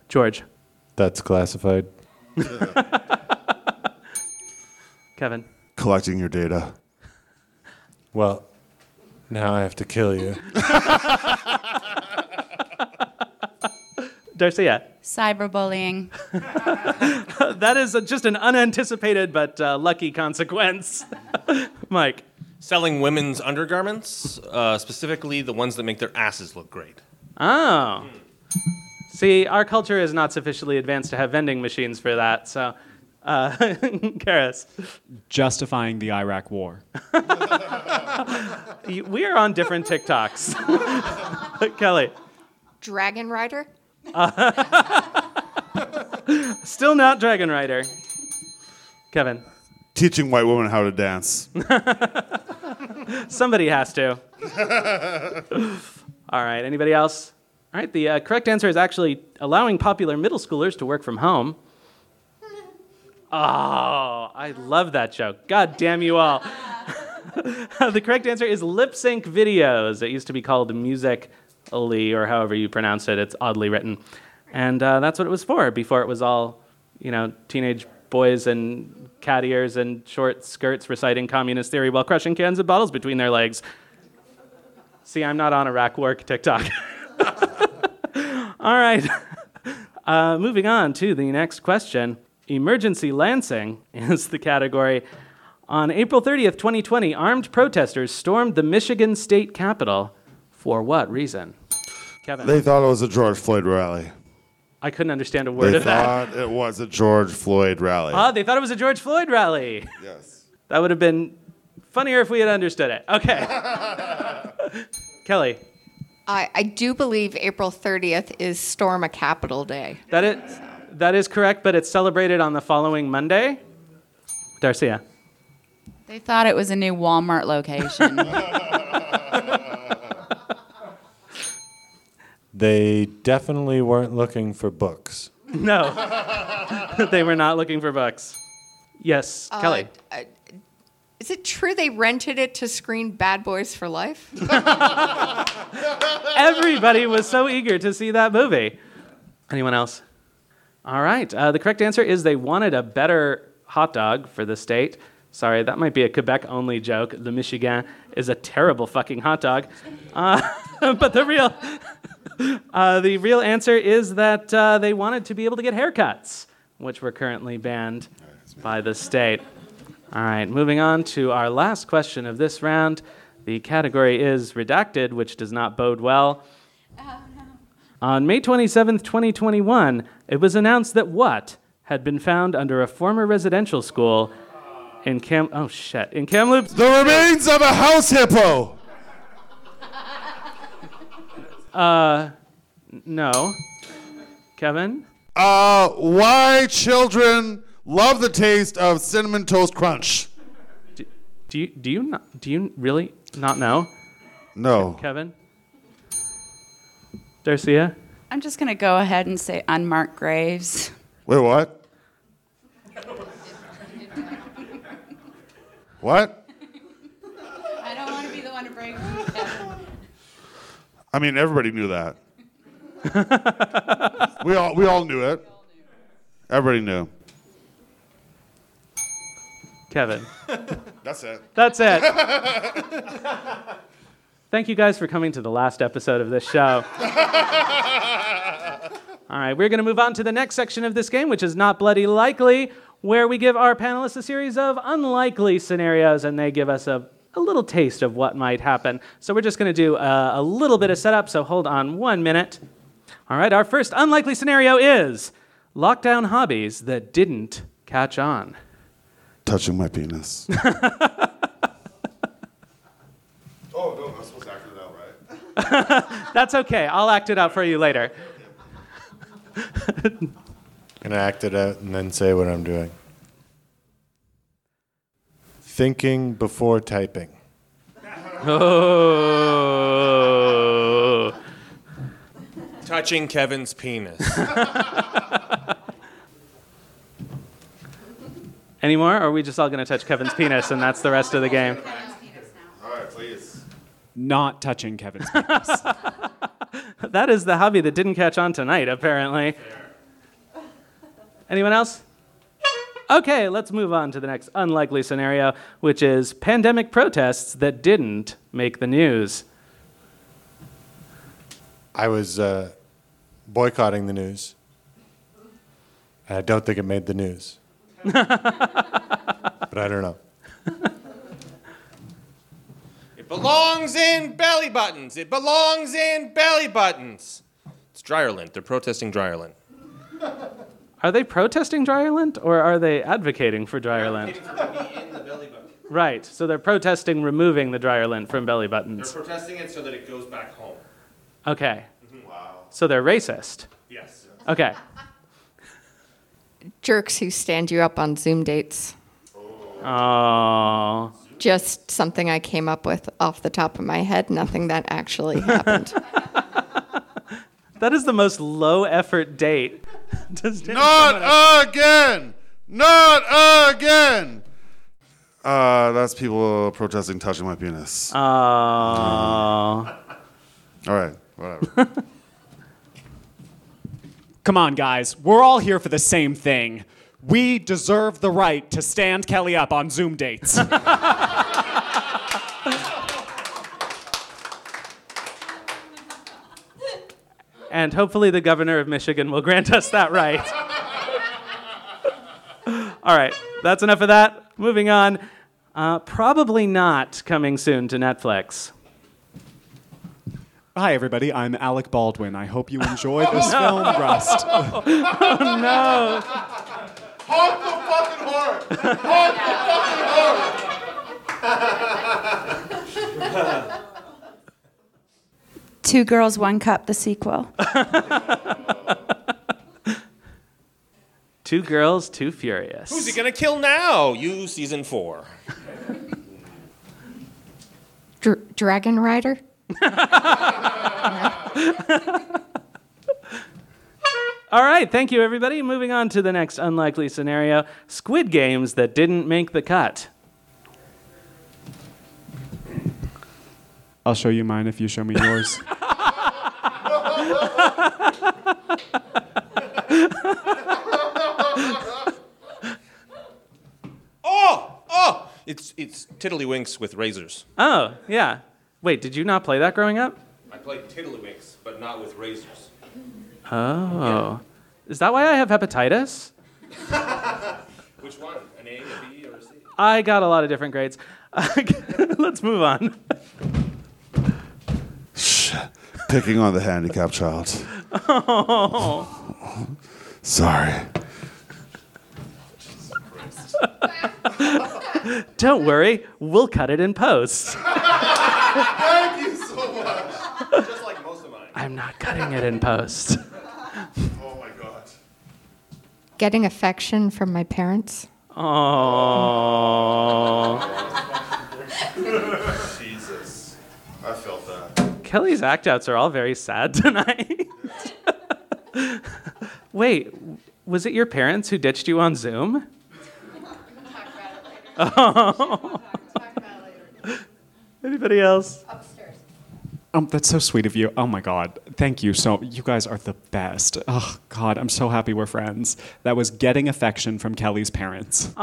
Speaker 2: George,
Speaker 5: That's classified.
Speaker 2: Kevin,
Speaker 3: Collecting your data.
Speaker 5: Well, now I have to kill you.
Speaker 2: Darcia.
Speaker 4: Cyberbullying.
Speaker 2: That is a, just an unanticipated but uh, lucky consequence. Mike.
Speaker 6: Selling women's undergarments, uh, specifically the ones that make their asses look great.
Speaker 2: Oh. See, our culture is not sufficiently advanced to have vending machines for that, so. Uh, Karis,
Speaker 7: Justifying the Iraq war.
Speaker 2: we are on different TikToks. Kelly,
Speaker 8: Dragon Rider.
Speaker 2: still not Dragon Rider. Kevin,
Speaker 3: Teaching white women how to dance.
Speaker 2: somebody has to. All right, anybody else? All right, the uh, correct answer is actually allowing popular middle schoolers to work from home. Oh, I love that joke. God damn you all. the correct answer is lip sync videos. It used to be called Musical.ly, or however you pronounce it. It's oddly written. And uh, that's what it was for before it was all, you know, teenage boys and cat ears and short skirts reciting communist theory while crushing cans and bottles between their legs. See, I'm not on Iraq work TikTok. all right. Uh, moving on to the next question. Emergency Lansing is the category. On April 30th, 2020, armed protesters stormed the Michigan state capitol. For what reason? Kevin,
Speaker 3: They thought it was a George Floyd rally.
Speaker 2: I couldn't understand a word
Speaker 3: They
Speaker 2: of that.
Speaker 3: They thought it was a George Floyd rally.
Speaker 2: Oh, they thought it was a George Floyd rally.
Speaker 3: yes.
Speaker 2: That would have been funnier if we had understood it. Okay. Kelly,
Speaker 8: I, I do believe April 30th is Storm a Capitol Day.
Speaker 2: that is, that is correct, but it's celebrated on the following Monday. Darcia.
Speaker 4: They thought it was a new Walmart location.
Speaker 5: They definitely weren't looking for books.
Speaker 2: No, they were not looking for books. Yes, Kelly.
Speaker 8: Uh, uh, is it true they rented it to screen Bad Boys for Life?
Speaker 2: Everybody was so eager to see that movie. Anyone else? All right. Uh, the correct answer is they wanted a better hot dog for the state. Sorry, that might be a Quebec only joke. The Michigan is a terrible fucking hot dog. Uh, but the real, uh, the real answer is that uh, they wanted to be able to get haircuts, which were currently banned by the state. All right, moving on to our last question of this round. The category is redacted, which does not bode well. On May 27th, 2021, it was announced that what had been found under a former residential school in Cam oh shit, in Kamloops.
Speaker 3: The remains of a house hippo.
Speaker 2: No. Kevin?
Speaker 3: Uh, why children love the taste of cinnamon toast crunch?
Speaker 2: Do you do you not do you really not know?
Speaker 3: No.
Speaker 2: Kevin? Darcia?
Speaker 4: I'm just going to go ahead and say unmarked graves.
Speaker 3: Wait, what? what?
Speaker 4: I don't want to be the one to break
Speaker 3: I mean, everybody knew that. we all we all knew it. Everybody knew.
Speaker 2: Kevin.
Speaker 3: That's it.
Speaker 2: That's it. Thank you guys for coming to the last episode of this show. All right, we're going to move on to the next section of this game, which is Not Bloody Likely, where we give our panelists a series of unlikely scenarios and they give us a, a little taste of what might happen. So we're just going to do a, a little bit of setup, so hold on one minute. All right, our first unlikely scenario is lockdown hobbies that didn't catch on.
Speaker 3: Touching my penis. oh no, I'm supposed to act it out, right?
Speaker 2: That's okay, I'll act it out for you later.
Speaker 5: Gonna act it out and then say what I'm doing. Thinking before typing.
Speaker 2: Oh.
Speaker 6: Touching Kevin's penis.
Speaker 2: Any more? Or are we just all going to touch Kevin's penis and that's the rest of the game?
Speaker 3: All right, please.
Speaker 7: Not touching Kevin's penis.
Speaker 2: That is the hobby that didn't catch on tonight, apparently. Anyone else? Okay, let's move on to the next unlikely scenario, which is pandemic protests that didn't make the news.
Speaker 5: I was uh, boycotting the news. And I don't think it made the news. but I don't know.
Speaker 6: It belongs in belly buttons. It belongs in belly buttons. It's Dryerland. They're protesting Dryerland.
Speaker 2: Are they protesting Dryerland or are they advocating for Dryerland? Right, so they're protesting removing the dryer Dryerland from belly buttons.
Speaker 6: They're protesting it so that it goes back home.
Speaker 2: Okay. Mm-hmm. Wow. So they're racist.
Speaker 6: Yes.
Speaker 2: Okay.
Speaker 8: Jerks who stand you up on Zoom dates.
Speaker 2: Oh.
Speaker 8: Just something I came up with off the top of my head, nothing that actually happened.
Speaker 2: That is the most low effort date. to stand someone up.
Speaker 3: Not again! Not again! Uh, that's people protesting touching my penis.
Speaker 2: Oh.
Speaker 3: All right, whatever.
Speaker 7: Come on, guys. We're all here for the same thing. We deserve the right to stand Kelly up on Zoom dates.
Speaker 2: And hopefully the governor of Michigan will grant us that right. All right, that's enough of that. Moving on. Uh, probably not coming soon to Netflix.
Speaker 7: Hi, everybody. I'm Alec Baldwin. I hope you enjoy this film, Rust.
Speaker 2: oh, No.
Speaker 3: Honk the fucking horn! Honk the fucking horn!
Speaker 4: Two Girls, One Cup, the sequel.
Speaker 2: Two girls, two furious.
Speaker 6: Who's he gonna kill now? You, season four.
Speaker 8: Dr- Dragon Rider?
Speaker 2: All right, thank you, everybody. Moving on to the next unlikely scenario Squid Games that didn't make the cut.
Speaker 7: I'll show you mine if you show me yours.
Speaker 6: Oh, oh! It's it's Tiddlywinks with razors.
Speaker 2: Oh, yeah. Wait, did you not play that growing up?
Speaker 6: I played Tiddlywinks, but not with razors.
Speaker 2: Oh. Is that why I have hepatitis?
Speaker 6: Which one? An A, a B, or a C?
Speaker 2: I got a lot of different grades. Let's move on.
Speaker 3: Picking on the handicapped child. Oh. Sorry.
Speaker 2: Don't worry, we'll cut it in post.
Speaker 3: Thank you so much.
Speaker 6: Just like most of mine.
Speaker 2: I'm not cutting it in post.
Speaker 3: Oh my god.
Speaker 8: Getting affection from my parents.
Speaker 2: Oh.
Speaker 3: Jesus. I felt that.
Speaker 2: Kelly's act outs are all very sad tonight. Wait, was it your parents who ditched you on Zoom? Oh. Anybody else? Upstairs.
Speaker 7: Um, that's so sweet of you. Oh my God. Thank you. So, you guys are the best. Oh, God. I'm so happy we're friends. That was getting affection from Kelly's parents.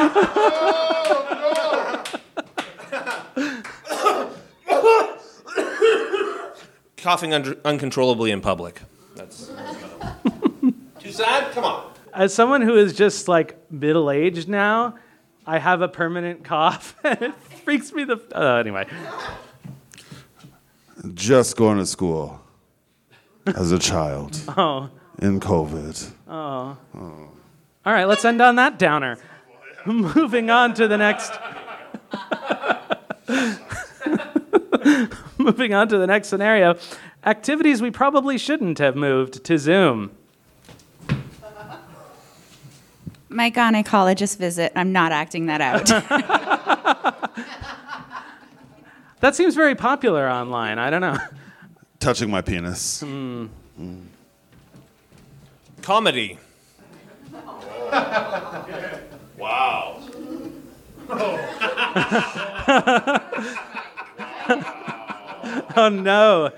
Speaker 6: Coughing un- uncontrollably in public. That's. Too sad? Come on.
Speaker 2: As someone who is just like middle aged now, I have a permanent cough and it freaks me the. Uh, anyway.
Speaker 3: Just going to school as a child
Speaker 2: Oh.
Speaker 3: in COVID. oh.
Speaker 2: All right, let's end on that downer. Moving on to the next. Moving on to the next scenario. Activities we probably shouldn't have moved to Zoom.
Speaker 4: My gynecologist visit. I'm not acting that out.
Speaker 2: That seems very popular online. I don't know.
Speaker 3: Touching my penis. Hmm.
Speaker 6: Comedy.
Speaker 3: Wow.
Speaker 2: Oh no.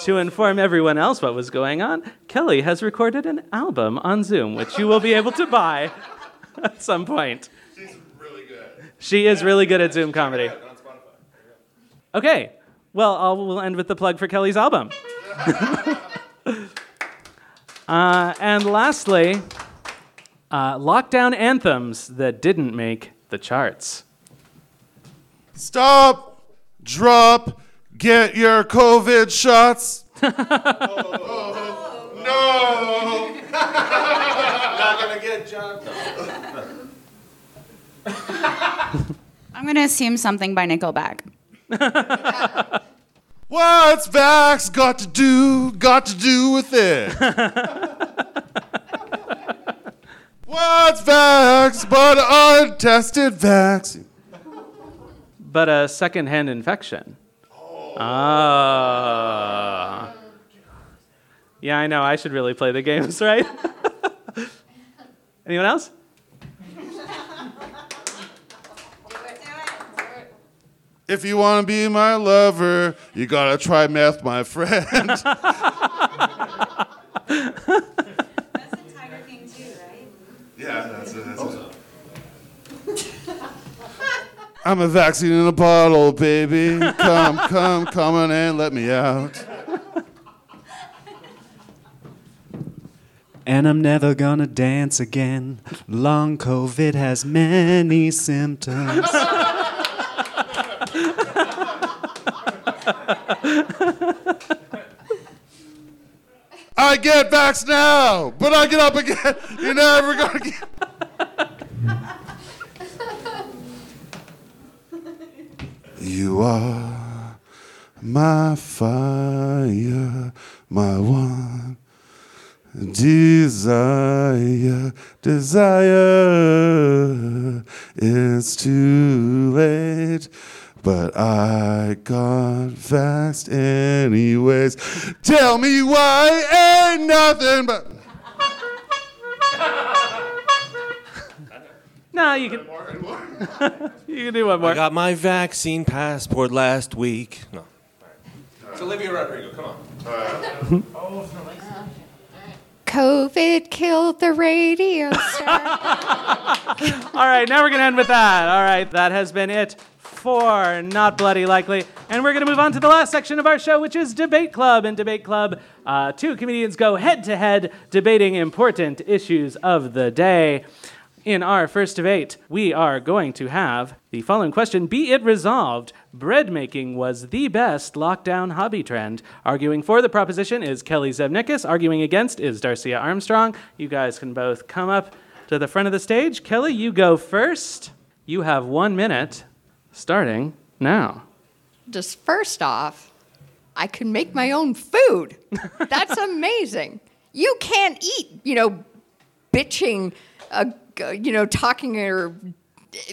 Speaker 2: To inform everyone else what was going on, Kelly has recorded an album on Zoom, which you will be able to buy at some point.
Speaker 3: She's really good.
Speaker 2: She is really good at Zoom comedy. Okay, well, I'll, we'll end with the plug for Kelly's album. uh, and lastly, uh, lockdown anthems that didn't make the charts.
Speaker 3: Stop, drop, get your COVID shots. no.
Speaker 6: Not gonna get job.
Speaker 4: I'm going to assume something by Nickelback.
Speaker 3: What's Vax got to do, got to do with it? What's Vax but untested vaccine?
Speaker 2: But a secondhand infection. Ah. Yeah, I know. I should really play the games, right? Anyone else?
Speaker 3: If you want to be my lover, you gotta try meth, my friend.
Speaker 4: That's a Tiger King too, right?
Speaker 3: yeah, that's it. That's it. I'm a vaccine in a bottle, baby. Come, come, come on and let me out.
Speaker 7: And I'm never gonna dance again. Long COVID has many symptoms.
Speaker 3: I get vax now, but I get up again. You're never gonna get. You are my fire, my one desire. Desire. It's too late, But I got vexed anyways. Tell me why ain't nothing but.
Speaker 2: No, you can. you can do one
Speaker 6: I got my vaccine passport last week. No. It's Olivia Rodrigo. Come on.
Speaker 8: Oh, COVID killed the radio star.
Speaker 2: All right, now we're going to end with that. All right, that has been it for Not Bloody Likely. And we're going to move on to the last section of our show, which is Debate Club. In Debate Club, uh, two comedians go head to head debating important issues of the day. In our first debate, we are going to have the following question Be it resolved, bread making was the best lockdown hobby trend. Arguing for the proposition is Kelly Zevnikis. Arguing against is Darcia Armstrong. You guys can both come up to the front of the stage. Kelly, you go first. You have one minute starting now.
Speaker 8: Just first off, I can make my own food. That's amazing. You can't eat, you know, bitching, uh, g- you know, talking or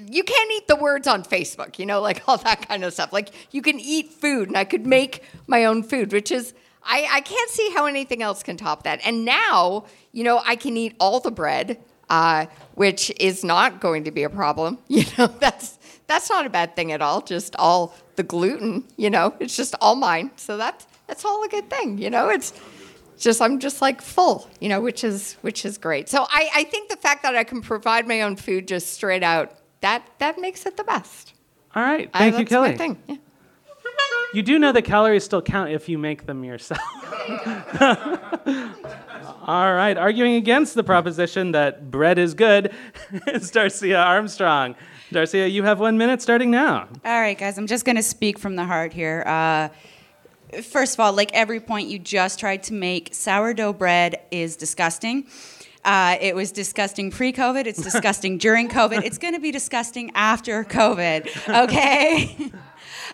Speaker 8: you can't eat the words on Facebook, you know, like all that kind of stuff. Like you can eat food, and I could make my own food, which is I, I can't see how anything else can top that. And now, you know, I can eat all the bread, uh, which is not going to be a problem. You know, that's that's not a bad thing at all. Just all the gluten, you know, it's just all mine. So that's that's all a good thing. You know, it's just I'm just like full, you know, which is which is great. So I, I think the fact that I can provide my own food just straight out that that makes it the best.
Speaker 2: All right,
Speaker 8: I-
Speaker 2: thank you, Kelly.
Speaker 8: My thing. Yeah.
Speaker 2: You do know that calories still count if you make them yourself. All right, arguing against the proposition that bread is good is Darcia Armstrong. Darcia, you have one minute starting now.
Speaker 4: All right, guys, I'm just going to speak from the heart here. Uh, first of all, like every point you just tried to make, sourdough bread is disgusting. Uh, it was disgusting pre COVID. It's disgusting during COVID. It's going to be disgusting after COVID, okay?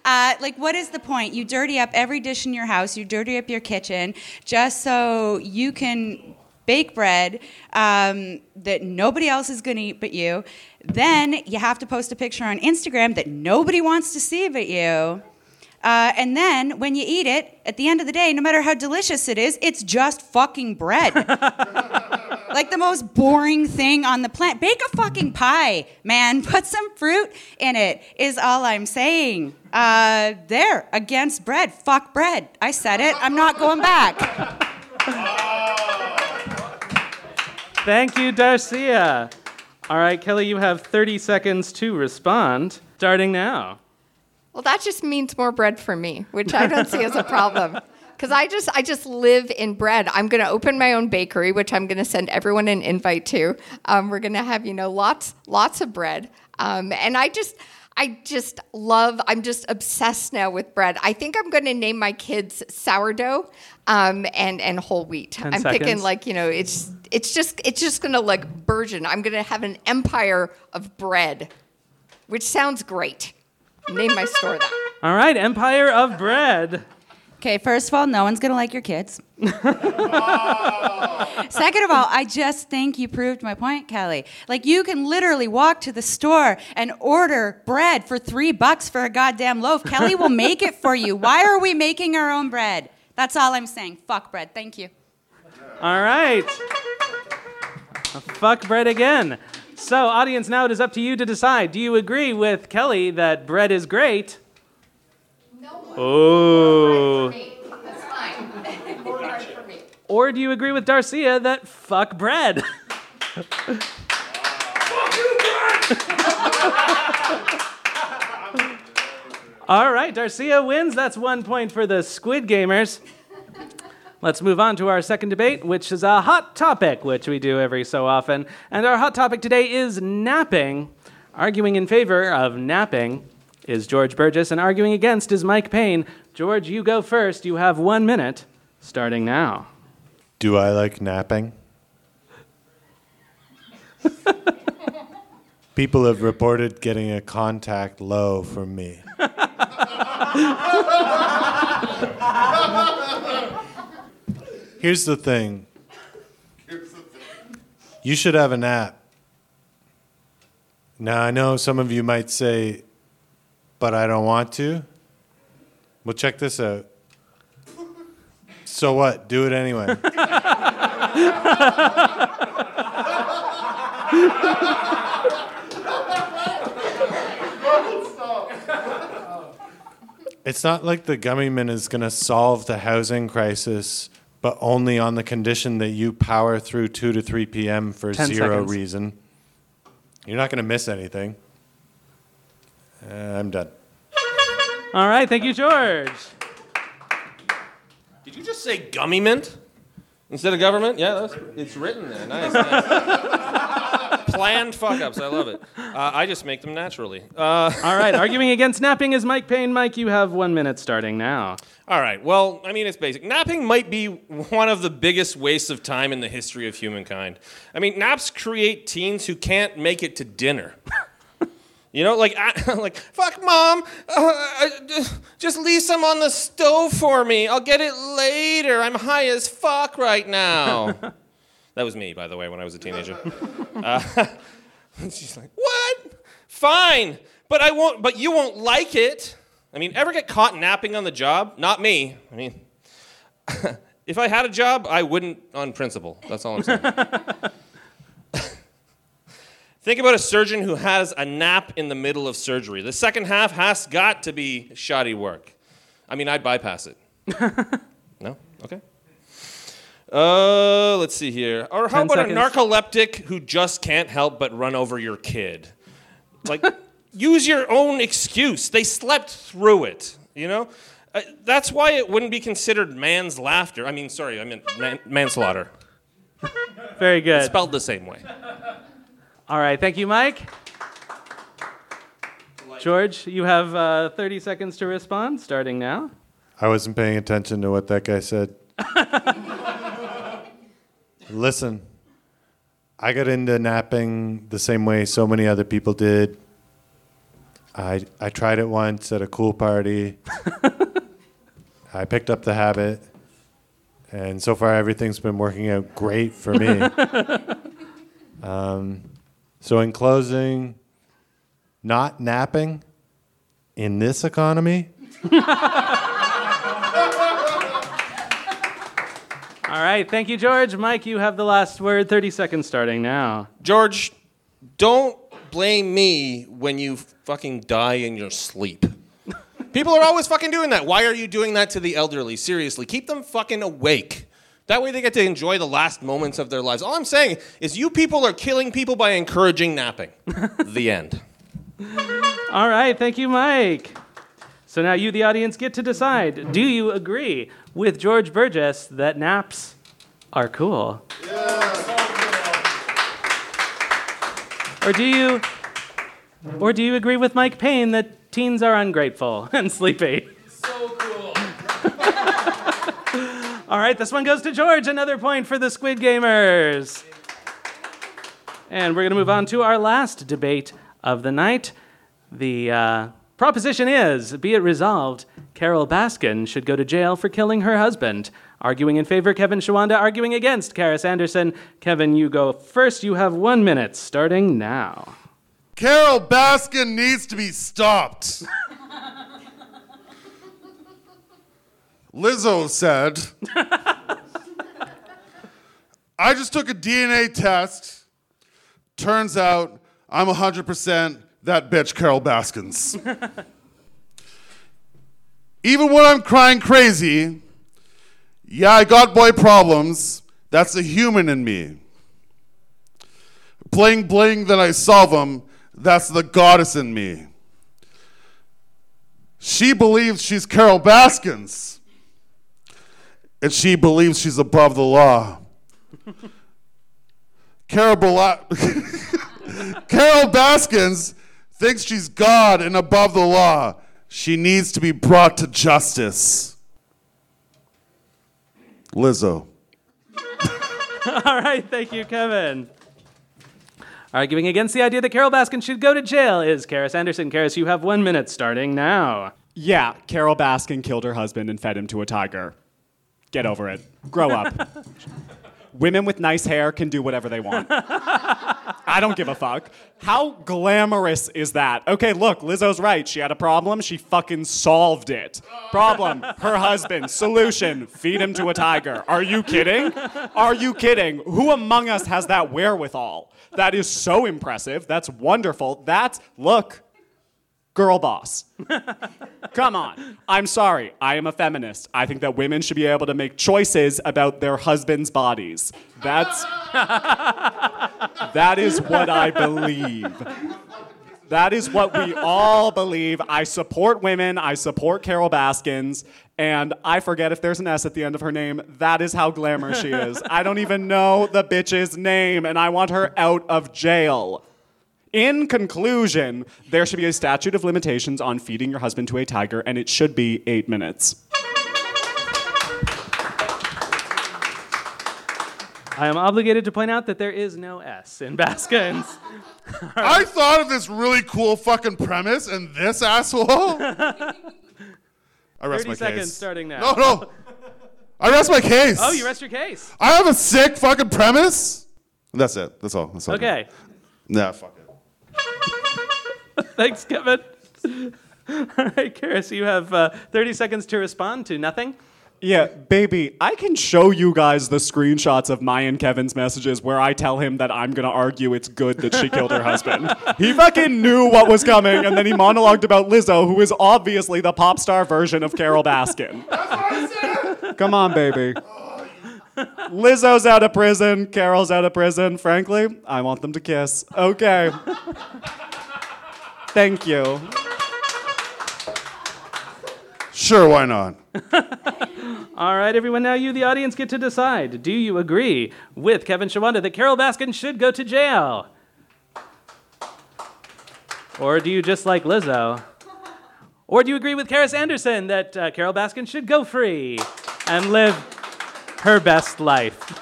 Speaker 4: Uh, like, what is the point? You dirty up every dish in your house, you dirty up your kitchen just so you can bake bread um, that nobody else is going to eat but you. Then you have to post a picture on Instagram that nobody wants to see but you. Uh, and then when you eat it, at the end of the day, no matter how delicious it is, it's just fucking bread. like the most boring thing on the planet. Bake a fucking pie, man. Put some fruit in it, is all I'm saying. Uh, there, against bread. Fuck bread. I said it. I'm not going back.
Speaker 2: Thank you, Darcia. All right, Kelly, you have 30 seconds to respond, starting now.
Speaker 8: Well, that just means more bread for me, which I don't see as a problem. Because I just I just live in bread. I'm gonna open my own bakery, which I'm gonna send everyone an invite to. Um, we're gonna have you know lots lots of bread, um, and I just I just love. I'm just obsessed now with bread. I think I'm gonna name my kids sourdough um, and and whole wheat.
Speaker 2: 10
Speaker 8: I'm thinking like you know it's it's just it's just gonna like burgeon. I'm gonna have an empire of bread, which sounds great. Name my store that.
Speaker 2: All right, Empire of Bread.
Speaker 4: Okay, first of all, no one's gonna like your kids. Second of all, I just think you proved my point, Kelly. Like you can literally walk to the store and order bread for three bucks for a goddamn loaf. Kelly will make it for you. Why are we making our own bread? That's all I'm saying. Fuck bread. Thank you.
Speaker 2: All right. Fuck bread again. So, audience, now it is up to you to decide. Do you agree with Kelly that bread is great? No. Oh.
Speaker 8: That's fine. More hard for me.
Speaker 2: Or do you agree with Darcia that fuck bread? All right, Darcia wins. That's one point for the Squid Gamers. Let's move on to our second debate, which is a hot topic, which we do every so often. And our hot topic today is napping. Arguing in favor of napping is George Burgess, and arguing against is Mike Payne. George, you go first. You have one minute, starting now.
Speaker 5: Do I like napping? People have reported getting a contact low from me. Here's the thing. You should have a nap. Now, I know some of you might say, but I don't want to. Well, check this out. So what? Do it anyway. It's not like the gummy mint is going to solve the housing crisis, but only on the condition that you power through 2 to 3 p.m. for
Speaker 2: 10
Speaker 5: zero
Speaker 2: seconds.
Speaker 5: reason. You're not going to miss anything. Uh, I'm done.
Speaker 2: All right, thank you, George.
Speaker 6: Did you just say gummy mint instead of government? Yeah, that's, it's written there. Nice. nice. Planned fuck ups. I love it. Uh, I just make them naturally. Uh,
Speaker 2: All right, arguing against napping is Mike Payne. Mike, you have one minute starting now.
Speaker 6: all right. Well, I mean, it's basic. Napping might be one of the biggest wastes of time in the history of humankind. I mean, naps create teens who can't make it to dinner. You know, like, I, like, fuck, mom, uh, just leave some on the stove for me. I'll get it later. I'm high as fuck right now. that was me, by the way, when I was a teenager. Uh, she's like, what? Fine, but I won't. But you won't like it. I mean, ever get caught napping on the job? Not me. I mean, if I had a job, I wouldn't on principle. That's all I'm saying. Think about a surgeon who has a nap in the middle of surgery. The second half has got to be shoddy work. I mean, I'd bypass it. no? Okay. Uh, let's see here. Or how
Speaker 2: 10
Speaker 6: about
Speaker 2: seconds.
Speaker 6: a narcoleptic who just can't help but run over your kid? Like, use your own excuse. They slept through it, you know? Uh, that's why it wouldn't be considered man's laughter. I mean, sorry, I meant man- manslaughter.
Speaker 2: Very good.
Speaker 6: Spelled the same way.
Speaker 2: All right, thank you, Mike. George, you have uh, 30 seconds to respond, starting now.
Speaker 5: I wasn't paying attention to what that guy said. Listen, I got into napping the same way so many other people did. I I tried it once at a cool party. I picked up the habit, and so far everything's been working out great for me. um, so, in closing, not napping in this economy.
Speaker 2: All right, thank you, George. Mike, you have the last word. 30 seconds starting now.
Speaker 6: George, don't blame me when you fucking die in your sleep. People are always fucking doing that. Why are you doing that to the elderly? Seriously, keep them fucking awake. That way they get to enjoy the last moments of their lives. All I'm saying is you people are killing people by encouraging napping. the end.
Speaker 2: All right, thank you, Mike. So now you, the audience, get to decide do you agree with George Burgess that naps are cool? Or do you or do you agree with Mike Payne that teens are ungrateful and sleepy?
Speaker 6: So cool.
Speaker 2: All right, this one goes to George. Another point for the Squid Gamers. And we're going to move on to our last debate of the night. The uh, proposition is be it resolved, Carole Baskin should go to jail for killing her husband. Arguing in favor, Kevin Shawanda. Arguing against, Karis Anderson. Kevin, you go first. You have one minute, starting now.
Speaker 3: Carole Baskin needs to be stopped. Lizzo said, I just took a DNA test. Turns out I'm 100% that bitch, Carole Baskins. Even when I'm crying crazy, yeah, I got boy problems. That's a human in me. Bling bling, then I solve them. That's the goddess in me. She believes she's Carole Baskins. And she believes she's above the law. Carole, Bala- Carole Baskins thinks she's God and above the law. She needs to be brought to justice. Lizzo.
Speaker 2: All right, thank you, Kevin. Arguing against the idea that Carole Baskin should go to jail is Karis Anderson. Karis, you have one minute, starting now.
Speaker 7: Yeah, Carole Baskin killed her husband and fed him to a tiger. Get over it. Grow up. Women with nice hair can do whatever they want.
Speaker 6: I
Speaker 7: don't give a fuck. How glamorous is that? Okay, look, Lizzo's right. She had a problem. She fucking solved it. Problem, her husband. Solution, feed him to a tiger. Are you kidding? Are you kidding? Who among us has that wherewithal? That is so impressive. That's wonderful. That's, look, girl boss. Come on. I'm sorry. I am a feminist. I think that women should be able to make choices about their husbands' bodies. That's That is what I believe. That is what we all believe. I support women. I support Carole Baskins. And I forget if there's an S at the end of her name. That is how glamorous she is. I don't even know the bitch's name, and I want her out of jail. In conclusion, there should be a statute of limitations on feeding your husband to a tiger, and it should be eight minutes.
Speaker 2: I am obligated to point out that there is no S in Baskins.
Speaker 3: I thought of this really cool fucking premise, and this asshole. I rest
Speaker 2: 30
Speaker 3: my
Speaker 2: seconds
Speaker 3: case.
Speaker 2: starting now.
Speaker 3: No, no. I rest my case.
Speaker 2: Oh, you rest your case.
Speaker 3: I have a sick fucking premise. That's it. That's all. That's all.
Speaker 2: Okay.
Speaker 3: Nah, fuck it.
Speaker 2: Thanks, Kevin. All right, Karis, you have uh, 30 seconds to respond to nothing.
Speaker 7: Yeah, baby, I can show you guys the screenshots of my and Kevin's messages where I tell him that I'm gonna argue it's good that she killed her husband. He fucking knew what was coming, and then he monologued about Lizzo, who is obviously the pop star version of Carole Baskin. Come on, baby. Lizzo's out of prison, Carole's out of prison. Frankly, I want them to kiss. Okay. Thank you.
Speaker 3: Sure, why not?
Speaker 2: All right, everyone, now you, the audience, get to decide. Do you agree with Kevin Shawanda that Carole Baskin should go to jail? Or do you just like Lizzo? Or do you agree with Karis Anderson that uh, Carole Baskin should go free and live her best life?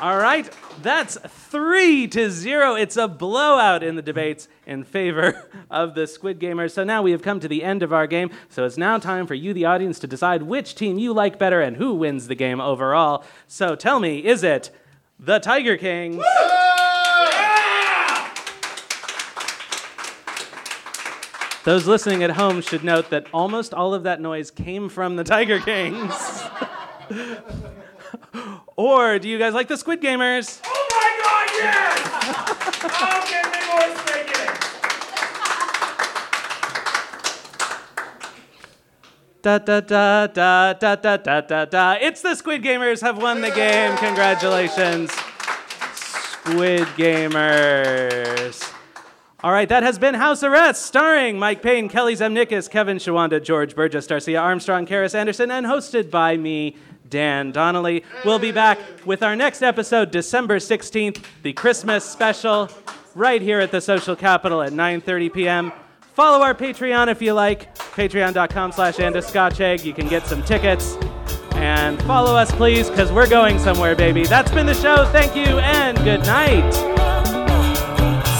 Speaker 2: All right, that's three to zero. It's a blowout in the debates in favor of the Squid Gamers. So now we have come to the end of our game. So it's now time for you, the audience, to decide which team you like better and who wins the game overall. So tell me, is it the Tiger Kings? Those listening at home should note that almost all of that noise came from the Tiger Kings. or do you guys like the Squid Gamers?
Speaker 9: Oh my god, yes! oh, give me more singing!
Speaker 2: Da da da da da da da da da. It's the Squid Gamers have won the game. Congratulations, Squid Gamers. All right, that has been House Arrest, starring Mike Payne, Kelly Zemnikis, Kevin Shawanda, George Burgess, Darcia Armstrong, Karis Anderson, and hosted by me, Dan Donnelly. We'll be back with our next episode, December 16th, the Christmas special, right here at the Social Capital at 9:30 p.m. Follow our Patreon if you like, patreon.com slash andascotchegg. You can get some tickets. And follow us, please, because we're going somewhere, baby. That's been the show. Thank you, and good night.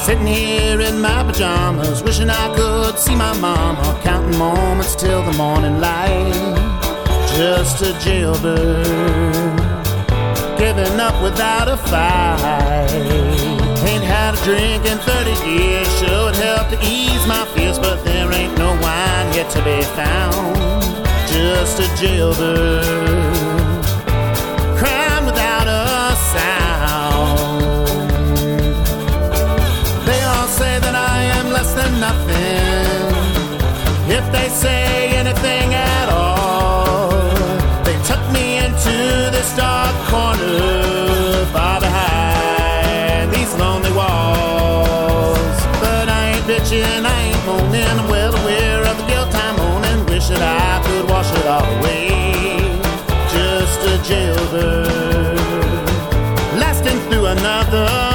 Speaker 10: Sitting here in my pajamas, wishing I could see my mama, counting moments till the morning light. Just a jailbird, giving up without a fight. Ain't had a drink in 30 years, sure would help to ease my fears, but there ain't no wine yet to be found. Just a jailbird, Bitching, I ain't moaning. I'm well aware of the guilt I'm owning. Wish that I could wash it all away. Just a jailbird lasting through another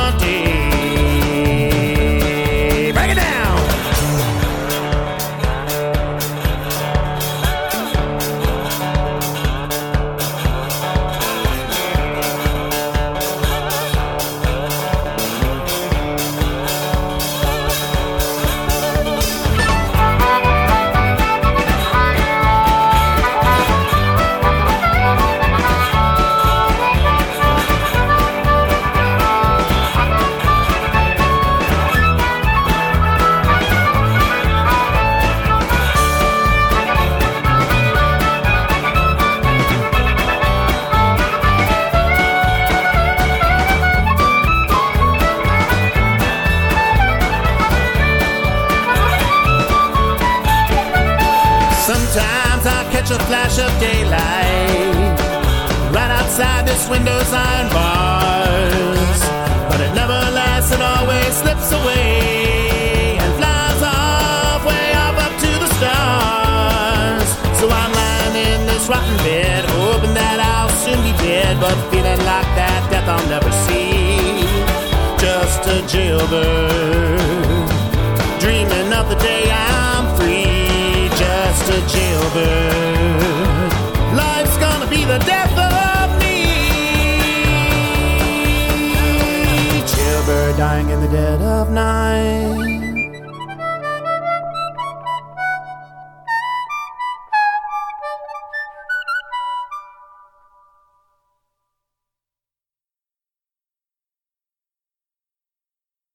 Speaker 10: a